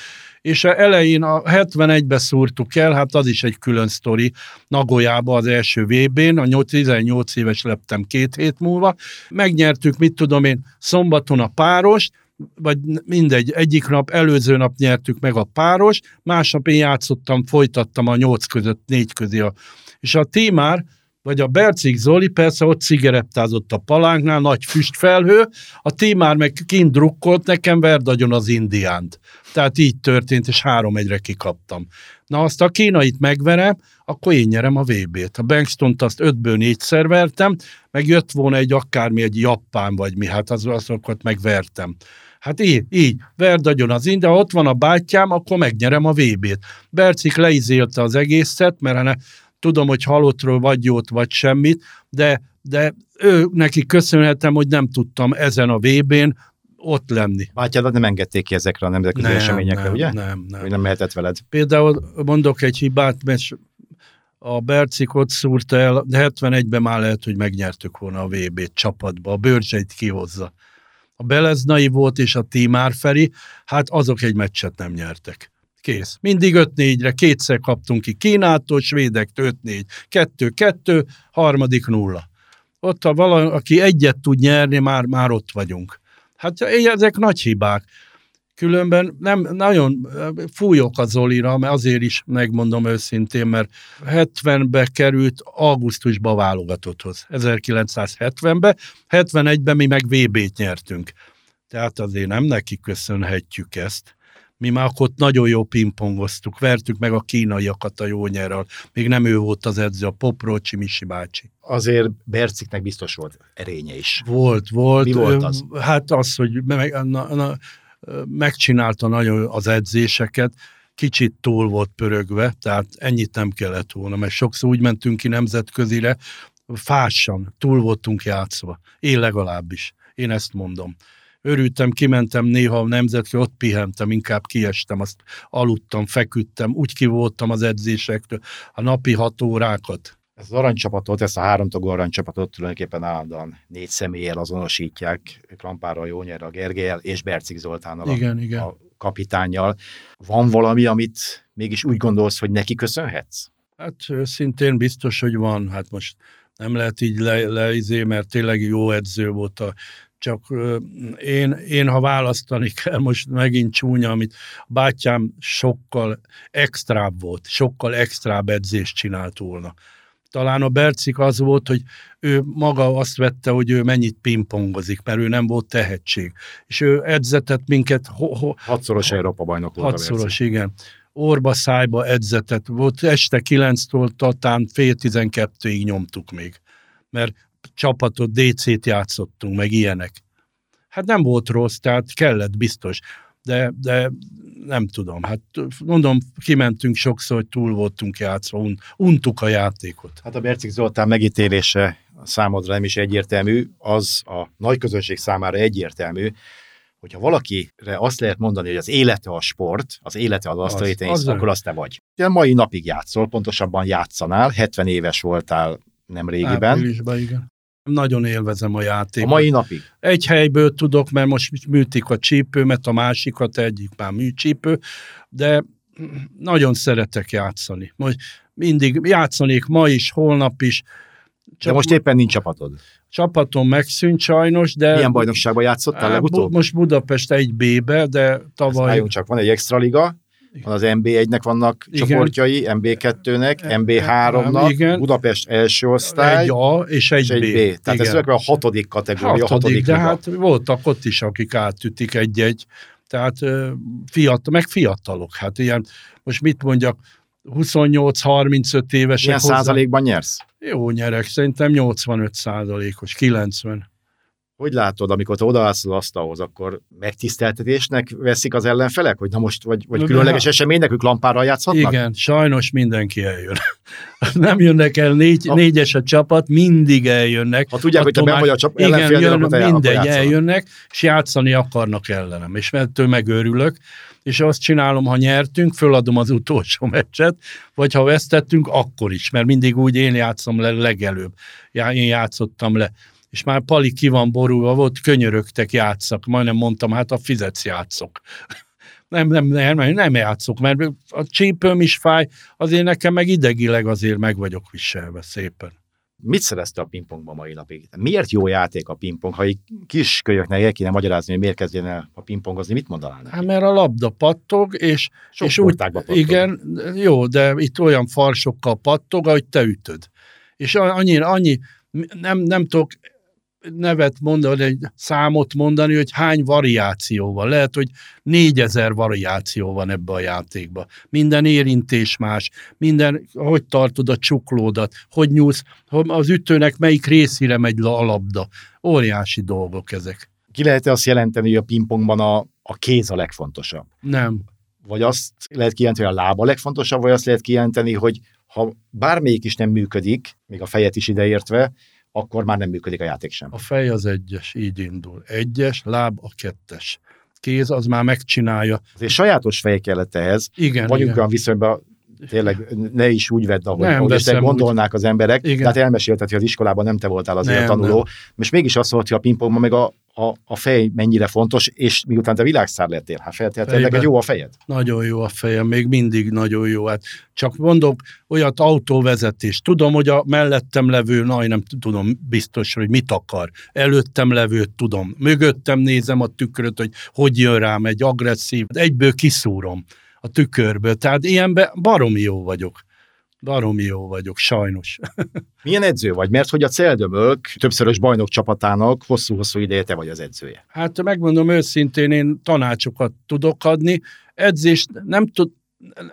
és a elején a 71-be szúrtuk el, hát az is egy külön sztori, Nagoyába az első VB-n, a 8 18 éves lettem két hét múlva, megnyertük, mit tudom én, szombaton a páros, vagy mindegy, egyik nap, előző nap nyertük meg a páros, másnap én játszottam, folytattam a nyolc között, négy közé. A, és a Tímár, vagy a Bercik Zoli persze ott cigarettázott a palánknál, nagy füstfelhő, a Tímár meg kint drukkolt nekem, verd agyon az indiánt. Tehát így történt, és három egyre kikaptam. Na azt a kínait megverem, akkor én nyerem a VB-t. A Bankstont azt ötből négyszer vertem, meg jött volna egy akármi, egy japán vagy mi, hát az, azokat megvertem. Hát így, így, verd agyon az inde, ott van a bátyám, akkor megnyerem a VB-t. Bercik leizélte az egészet, mert hát tudom, hogy halottról vagy jót, vagy semmit, de, de ő neki köszönhetem, hogy nem tudtam ezen a VB-n ott lenni. Bátyádat nem engedték ki ezekre a nemzetközi eseményekre, nem, ugye? Nem, nem. Hogy nem mehetett veled. Például mondok egy hibát, mert a Bercik ott szúrta el, de 71-ben már lehet, hogy megnyertük volna a VB-t csapatba, a bőrcseit kihozza. A Beleznai volt és a Tímár Feri, hát azok egy meccset nem nyertek. Kész. Mindig 5-4-re, kétszer kaptunk ki Kínától, svédektől 5-4, 2-2, harmadik nulla. Ott, ha valaki egyet tud nyerni, már, már ott vagyunk. Hát ezek nagy hibák. Különben nem nagyon fújok a Zolira, mert azért is megmondom őszintén, mert 70-be került augusztusba válogatotthoz, 1970-be, 71-ben mi meg VB-t nyertünk. Tehát azért nem neki köszönhetjük ezt. Mi már akkor ott nagyon jó pingpongoztuk, vertük meg a kínaiakat a jónyerral. Még nem ő volt az edző, a Poprócsi Misi bácsi. Azért Berciknek biztos volt erénye is. Volt, volt. Mi volt az? Hát az, hogy meg, na, na, megcsinálta nagyon az edzéseket. kicsit túl volt pörögve, tehát ennyit nem kellett volna, mert sokszor úgy mentünk ki nemzetközire, fásan, túl voltunk játszva. Én legalábbis. Én ezt mondom. Örültem, kimentem néha a nemzetre, ott pihentem, inkább kiestem, azt aludtam, feküdtem, úgy ki voltam az edzésektől, a napi hat órákat. Ez az aranycsapatot, ezt a háromtagú aranycsapatot tulajdonképpen állandóan négy személlyel azonosítják, Klampára, Jónyerra, Gergelyel és Bercik Zoltánnal, Igen, a, igen. a kapitányjal. Van valami, amit mégis úgy gondolsz, hogy neki köszönhetsz? Hát szintén biztos, hogy van. Hát most nem lehet így le, leizé, mert tényleg jó edző volt a csak én, én, ha választani kell, most megint csúnya, amit a bátyám sokkal extrább volt, sokkal extrább edzést csinált volna. Talán a Bercik az volt, hogy ő maga azt vette, hogy ő mennyit pingpongozik, mert ő nem volt tehetség. És ő edzetett minket... Ho, ho, Hatszoros Európa bajnok volt Hatszoros, igen. Orba szájba edzetett. Volt este 9-től tatán fél 12-ig nyomtuk még. Mert csapatot, DC-t játszottunk, meg ilyenek. Hát nem volt rossz, tehát kellett biztos. De, de nem tudom, hát mondom, kimentünk sokszor, hogy túl voltunk játszva, un, untuk a játékot. Hát a Bercik Zoltán megítélése számodra nem is egyértelmű, az a nagy közönség számára egyértelmű, hogyha valakire azt lehet mondani, hogy az élete a sport, az élete az asztali tenisz, az akkor azt te vagy. Te mai napig játszol, pontosabban játszanál, 70 éves voltál nem régiben. Áprilisban, igen. Nagyon élvezem a A játékot. mai napig. Egy helyből tudok, mert most műtik a csípőmet, a másikat egyik már műcsípő, de nagyon szeretek játszani. Most mindig játszanék ma is, holnap is. De most éppen nincs csapatod. csapatom megszűnt sajnos, de... Milyen bajnokságban játszottál legutóbb? Most Budapest 1B-be, de Ezt tavaly... álljunk csak, van egy extra liga, van az MB1-nek vannak Igen. csoportjai, MB2-nek, MB3-nak, Igen. Budapest első osztály, egy A és egy, és egy B. B. Tehát ez Igen. tulajdonképpen a hatodik kategória, hatodik, hatodik de liga. hát voltak ott is, akik átütik egy-egy. Tehát fiatal, meg fiatalok. Hát ilyen, most mit mondjak, 28-35 évesek. Milyen hozzá- százalékban nyersz? Jó nyerek, szerintem 85 százalékos, 90. Hogy látod, amikor te odaállsz az asztalhoz, akkor megtiszteltetésnek veszik az ellenfelek? Hogy na most, vagy, vagy különleges de- eseménynek, ők lampára játszhatnak? Igen, sajnos mindenki eljön. [laughs] Nem jönnek el négy, A- négyes a csapat, mindig eljönnek. Ha tudják, hogy te Attól már- vagy a csap, Igen, jön, mindegy, eljönnek, és játszani akarnak ellenem, és ettől megőrülök, és azt csinálom, ha nyertünk, föladom az utolsó meccset, vagy ha vesztettünk, akkor is, mert mindig úgy én játszom le legelőbb. Én játszottam le. És már Pali ki van borulva, volt, könyörögtek, játszak. Majdnem mondtam, hát a fizetsz játszok. [laughs] Nem, nem, nem, nem játszok, mert a csípőm is fáj, azért nekem meg idegileg azért meg vagyok viselve szépen. Mit szerezte a pingpongban mai napig? Miért jó játék a pingpong? Ha egy kis kölyöknek el kéne magyarázni, hogy miért kezdjen el a pingpongozni, mit mondanál neki? Hát mert a labda pattog, és Sok és úgy, pattog. igen, jó, de itt olyan farsokkal pattog, ahogy te ütöd. És annyi, annyi nem, nem tudok nevet mondani, egy számot mondani, hogy hány variáció van. Lehet, hogy négyezer variáció van ebbe a játékba. Minden érintés más, minden, hogy tartod a csuklódat, hogy nyúlsz, az ütőnek melyik részére megy le a labda. Óriási dolgok ezek. Ki lehet azt jelenteni, hogy a pingpongban a, a kéz a legfontosabb? Nem. Vagy azt lehet kijelenteni, hogy a lába a legfontosabb, vagy azt lehet kijelenteni, hogy ha bármelyik is nem működik, még a fejet is ideértve, akkor már nem működik a játék sem. A fej az egyes, így indul. Egyes, láb a kettes. Kéz az már megcsinálja. Azért sajátos fej kellett ehhez. Igen, Vagyunk igen. olyan viszonyban, tényleg ne is úgy vedd, ahogy, Nem ahogy ezt gondolnák az emberek. Igen. Tehát elmesélted, hogy az iskolában nem te voltál azért Nem, a tanuló. nem. Most mégis azt volt, hogy a pingpongban meg a, a, a fej mennyire fontos, és miután te világszár lettél, hát feltétlenül neked jó a fejed. Nagyon jó a fejem, még mindig nagyon jó. Hát csak mondok, olyat autóvezetés. Tudom, hogy a mellettem levő, na, nem tudom biztos, hogy mit akar. Előttem levőt tudom. Mögöttem nézem a tükröt, hogy hogy jön rám egy agresszív. Egyből kiszúrom a tükörből. Tehát ilyenben baromi jó vagyok. Baromi jó vagyok, sajnos. [laughs] Milyen edző vagy? Mert hogy a Celdömölk többszörös bajnok csapatának hosszú-hosszú ideje te vagy az edzője. Hát megmondom őszintén, én tanácsokat tudok adni. Edzést nem tud...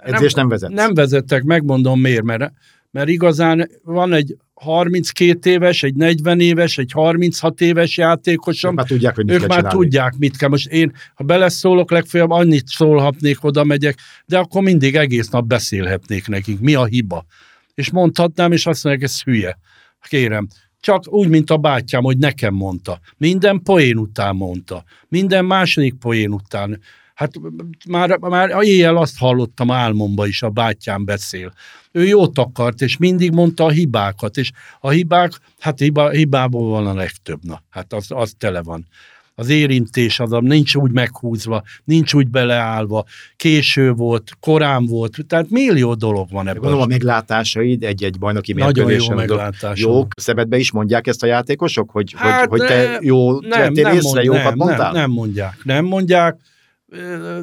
Edzést nem vezetsz? Nem vezetek, megmondom miért, mert, mert igazán van egy 32 éves, egy 40 éves, egy 36 éves játékosom, Ők már tudják, hogy mit ők kell már csinálni. tudják, mit kell. Most én, ha beleszólok, legfeljebb annyit szólhatnék, oda megyek, de akkor mindig egész nap beszélhetnék nekik. Mi a hiba? És mondhatnám, és azt mondják, ez hülye. Kérem, csak úgy, mint a bátyám, hogy nekem mondta. Minden poén után mondta. Minden második poén után. Hát már, már éjjel azt hallottam álmomba is, a bátyám beszél. Ő jót akart, és mindig mondta a hibákat, és a hibák, hát hiba, hibából van a legtöbb, na, hát az, az tele van. Az érintés az nincs úgy meghúzva, nincs úgy beleállva, késő volt, korán volt, tehát millió dolog van ebben. Gondolom a meglátásaid egy-egy bajnoki Nagyon jó mérkőzésen meglátásom. Jók, szemedbe is mondják ezt a játékosok, hogy, Hát, hogy, hogy te jó vettél észre, mond- jókat nem, mondtál? Nem, nem mondják, nem mondják.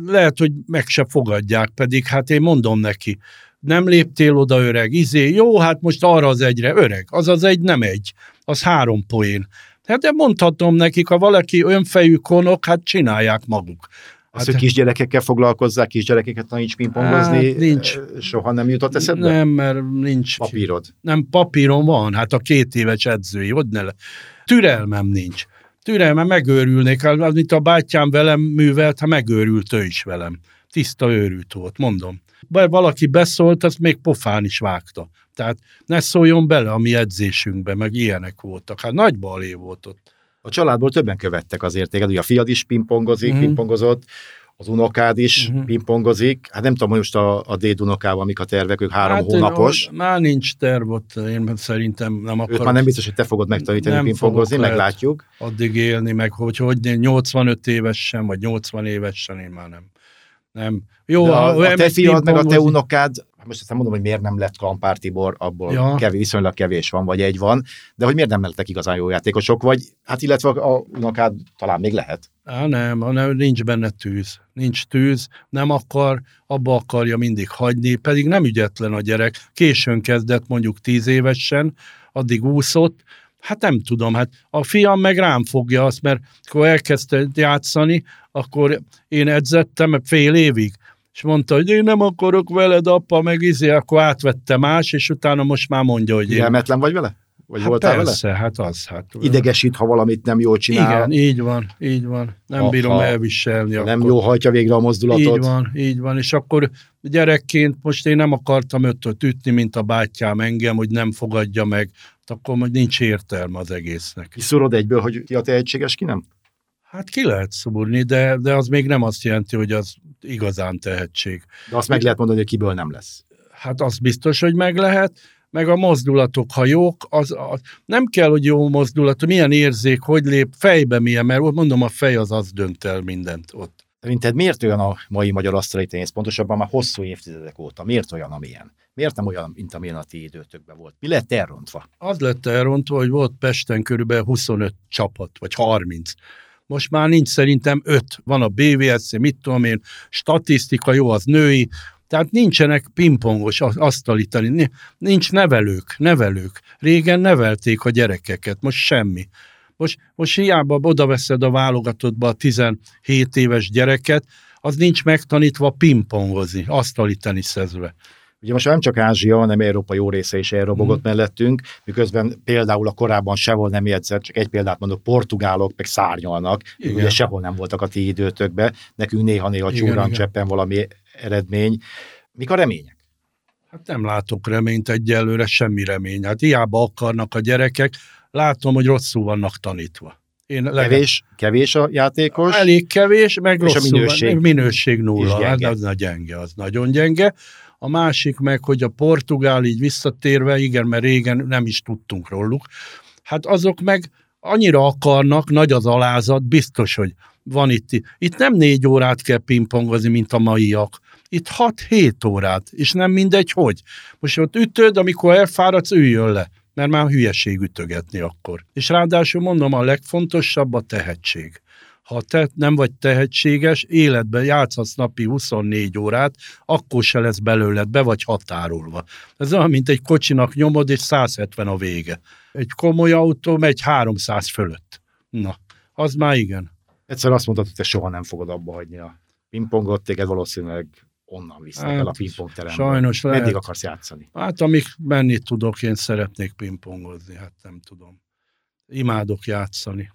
Lehet, hogy meg se fogadják, pedig hát én mondom neki, nem léptél oda öreg, izé, jó, hát most arra az egyre, öreg, az az egy nem egy, az három poén. Hát de mondhatom nekik, ha valaki önfejű konok, hát csinálják maguk. Az, Hát- hogy kisgyerekekkel foglalkozzák, kisgyerekeket taníts pingpongozni, Hát, nincs. soha nem jutott eszedbe? Nem, mert nincs. Papírod. Nem, papíron van, hát a két éves edzői, hogy ne le. Türelmem nincs. Türelmem, megőrülnék, az, amit a bátyám velem művelt, ha megőrült ő is velem. Tiszta őrült volt, mondom. Bár valaki beszólt, azt még pofán is vágta. Tehát ne szóljon bele a mi edzésünkbe, meg ilyenek voltak. Hát nagy balé volt ott. A családból többen követtek azért téged, ugye a fiad is pingpongozik, Mhm. pingpongozott, az unokád is Mhm. pingpongozik. Hát nem tudom, hogy most a, a déd unokával mik a tervek, ők három hát, hónapos. Már nincs terv ott, én szerintem nem Őt akarok már nem biztos, hogy te fogod megtanítani Nem pingpongozni, meglátjuk. addig élni, meg hogy, hogy 85 évesen, vagy 80 évesen én már nem. Nem. Jó, De ha a, a te fiad, meg a te unokád, most ezt nem mondom, hogy miért nem lett Klampár Tibor, abból Ja. kevés, viszonylag kevés van, vagy egy van, de hogy miért nem lettek igazán jó játékosok, vagy hát illetve a unokád talán még lehet. Á, nem, hanem nincs benne tűz. Nincs tűz, nem akar, abba akarja mindig hagyni, pedig nem ügyetlen a gyerek. Későn kezdett, mondjuk tíz évesen, addig úszott, Hát nem tudom, hát a fiam meg rám fogja azt, mert akkor elkezdte játszani, akkor én edzettem fél évig, és mondta, hogy én nem akarok veled, apa, meg izé, akkor átvette más, és utána most már mondja, hogy én... Élmetlen vagy vele? Vagy Hát voltál persze, hát az. Hát, vele? Idegesít, ha valamit nem jól csinál, Igen, így van, így van. Nem Ha- bírom ha elviselni. nem akkor. jól hajtja végre a mozdulatot. Így van, így van. És akkor gyerekként most én nem akartam ötöt ütni, mint a bátyám engem, hogy nem fogadja meg. Hát akkor majd nincs értelme az egésznek. Kiszúrod egyből, hogy ki a tehetséges, ki nem? Hát ki lehet szúrni, de, de az még nem azt jelenti, hogy az igazán tehetség. De azt meg lehet mondani, hogy kiből nem lesz. Hát az biztos, hogy meg lehet, meg a mozdulatok, ha jók, az, az nem kell, hogy jó mozdulat, milyen érzék, hogy lép, fejbe milyen, mert ott mondom, a fej az az dönt el mindent ott. Szerinted miért olyan a mai magyar asztali tenisz, pontosabban már hosszú évtizedek óta? Miért olyan, amilyen? Miért nem olyan, mint amilyen a ti időtökben volt? Mi lett elrontva? Az lett elrontva, hogy volt Pesten körülbelül 25 csapat, vagy 30. Most már nincs szerintem 5. Van a BVSC, mit tudom én, statisztika, jó, az női, tehát nincsenek pingpongos asztali asztalitani, nincs nevelők, nevelők. Régen nevelték a gyerekeket, most semmi. Most, most hiába oda veszed a válogatottba a 17 éves gyereket, az nincs megtanítva pingpongozni, asztali teniszezve. Ugye most nem csak Ázsia, hanem Európa jó része is elrobogott Mhm. mellettünk, miközben például a korábban sehol nem jegyzett, csak egy példát mondok, portugálok meg szárnyalnak, Igen. ugye sehol nem voltak a ti időtökben, nekünk néha-néha csúran cseppen valami eredmény. Mik a remények? Hát nem látok reményt egyelőre, semmi remény. Hát hiába akarnak a gyerekek, látom, hogy rosszul vannak tanítva. Én legalább- Kevés, kevés a játékos, Elég kevés, meg És a rosszul minőség? van. Minőség nulla. Hát az nagy gyenge, az nagyon gyenge. A másik meg, hogy a portugál így visszatérve, igen, mert régen nem is tudtunk róluk, hát azok meg annyira akarnak, nagy az alázat, biztos, hogy van itt. Itt nem négy órát kell pingpongozni, mint a maiak. Itt 6-7 órát, és nem mindegy, hogy. Most ott ütöd, amikor elfáradsz, üljön le, mert már hülyeség ütögetni akkor. És ráadásul mondom, a legfontosabb a tehetség. Ha te nem vagy tehetséges, életben játszhatsz napi 24 órát, akkor se lesz belőled, be vagy határolva. Ez olyan, mint egy kocsinak nyomod, és 170 a vége. Egy komoly autó megy 300 fölött. Na, az már igen. egyszer azt mondtad, hogy te soha nem fogod abba hagyni a pingpongot, téged valószínűleg onnan visznek hát, el a pingpongteremből. Sajnos lehet. Meddig akarsz játszani? Hát amíg menni tudok, én szeretnék pingpongozni, hát nem tudom. Imádok játszani.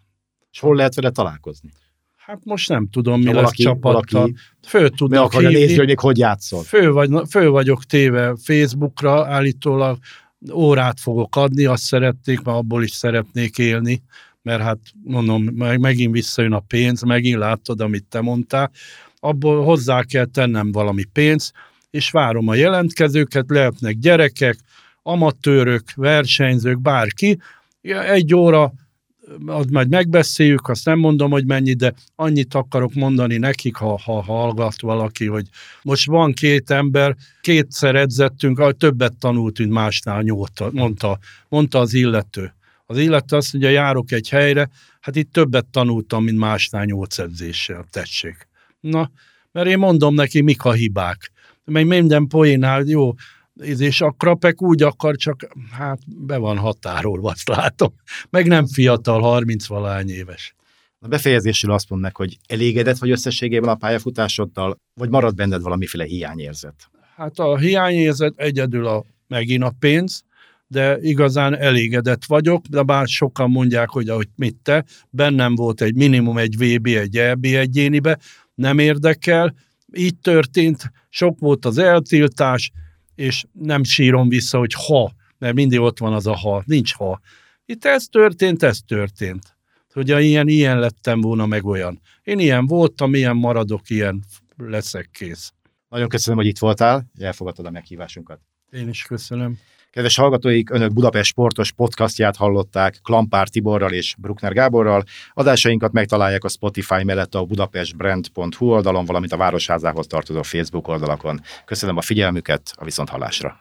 És hol lehet vele találkozni? Hát most nem tudom, mi lesz csapattal. Föl tudnak akarja hívni. nézni, hogy még hogy játszol. Föl, vagy, föl vagyok téve Facebookra, állítólag órát fogok adni, azt szeretnék, mert abból is szeretnék élni, mert hát mondom, meg, megint visszajön a pénz, megint látod, amit te mondtál, abból hozzá kell tennem valami pénzt, és várom a jelentkezőket, lehetnek gyerekek, amatőrök, versenyzők, bárki, egy óra az majd megbeszéljük, azt nem mondom, hogy mennyi, de annyit akarok mondani nekik, ha, ha hallgat valaki, hogy most van két ember, kétszer edzettünk, többet tanult, mint másnál nyolta, mondta, mondta az illető. Az illető azt mondja, járok egy helyre, hát itt többet tanultam, mint másnál nyolc edzéssel, tessék. Na, mert én mondom neki, mik a hibák. Mert minden poénál, jó, és a krapek úgy akar, csak hát be van határolva, azt látom. Meg nem fiatal, 30 valány éves. A befejezésül azt mondnak, hogy elégedett vagy összességében a pályafutásoddal, vagy marad benned valamiféle hiányérzet? Hát a hiányérzet egyedül a, megint a pénz, de igazán elégedett vagyok, de bár sokan mondják, hogy ahogy mit te, bennem volt egy minimum egy VB, egy EB egyénibe, nem érdekel, így történt, sok volt az eltiltás, és nem sírom vissza, hogy ha, mert mindig ott van az a ha, nincs ha. Itt ez történt, ez történt. Hogy ilyen, ilyen lettem volna, meg olyan. Én ilyen voltam, ilyen maradok, ilyen leszek kész. Nagyon köszönöm, hogy itt voltál, elfogadtad a meghívásunkat. Én is köszönöm. Kedves hallgatóik, Önök Budapest sportos podcastját hallották Klampár Tiborral és Bruckner Gáborral. Adásainkat megtalálják a Spotify mellett a budapestbrand.hu oldalon, valamint a Városházához tartozó Facebook oldalakon. Köszönöm a figyelmüket, a viszonthallásra.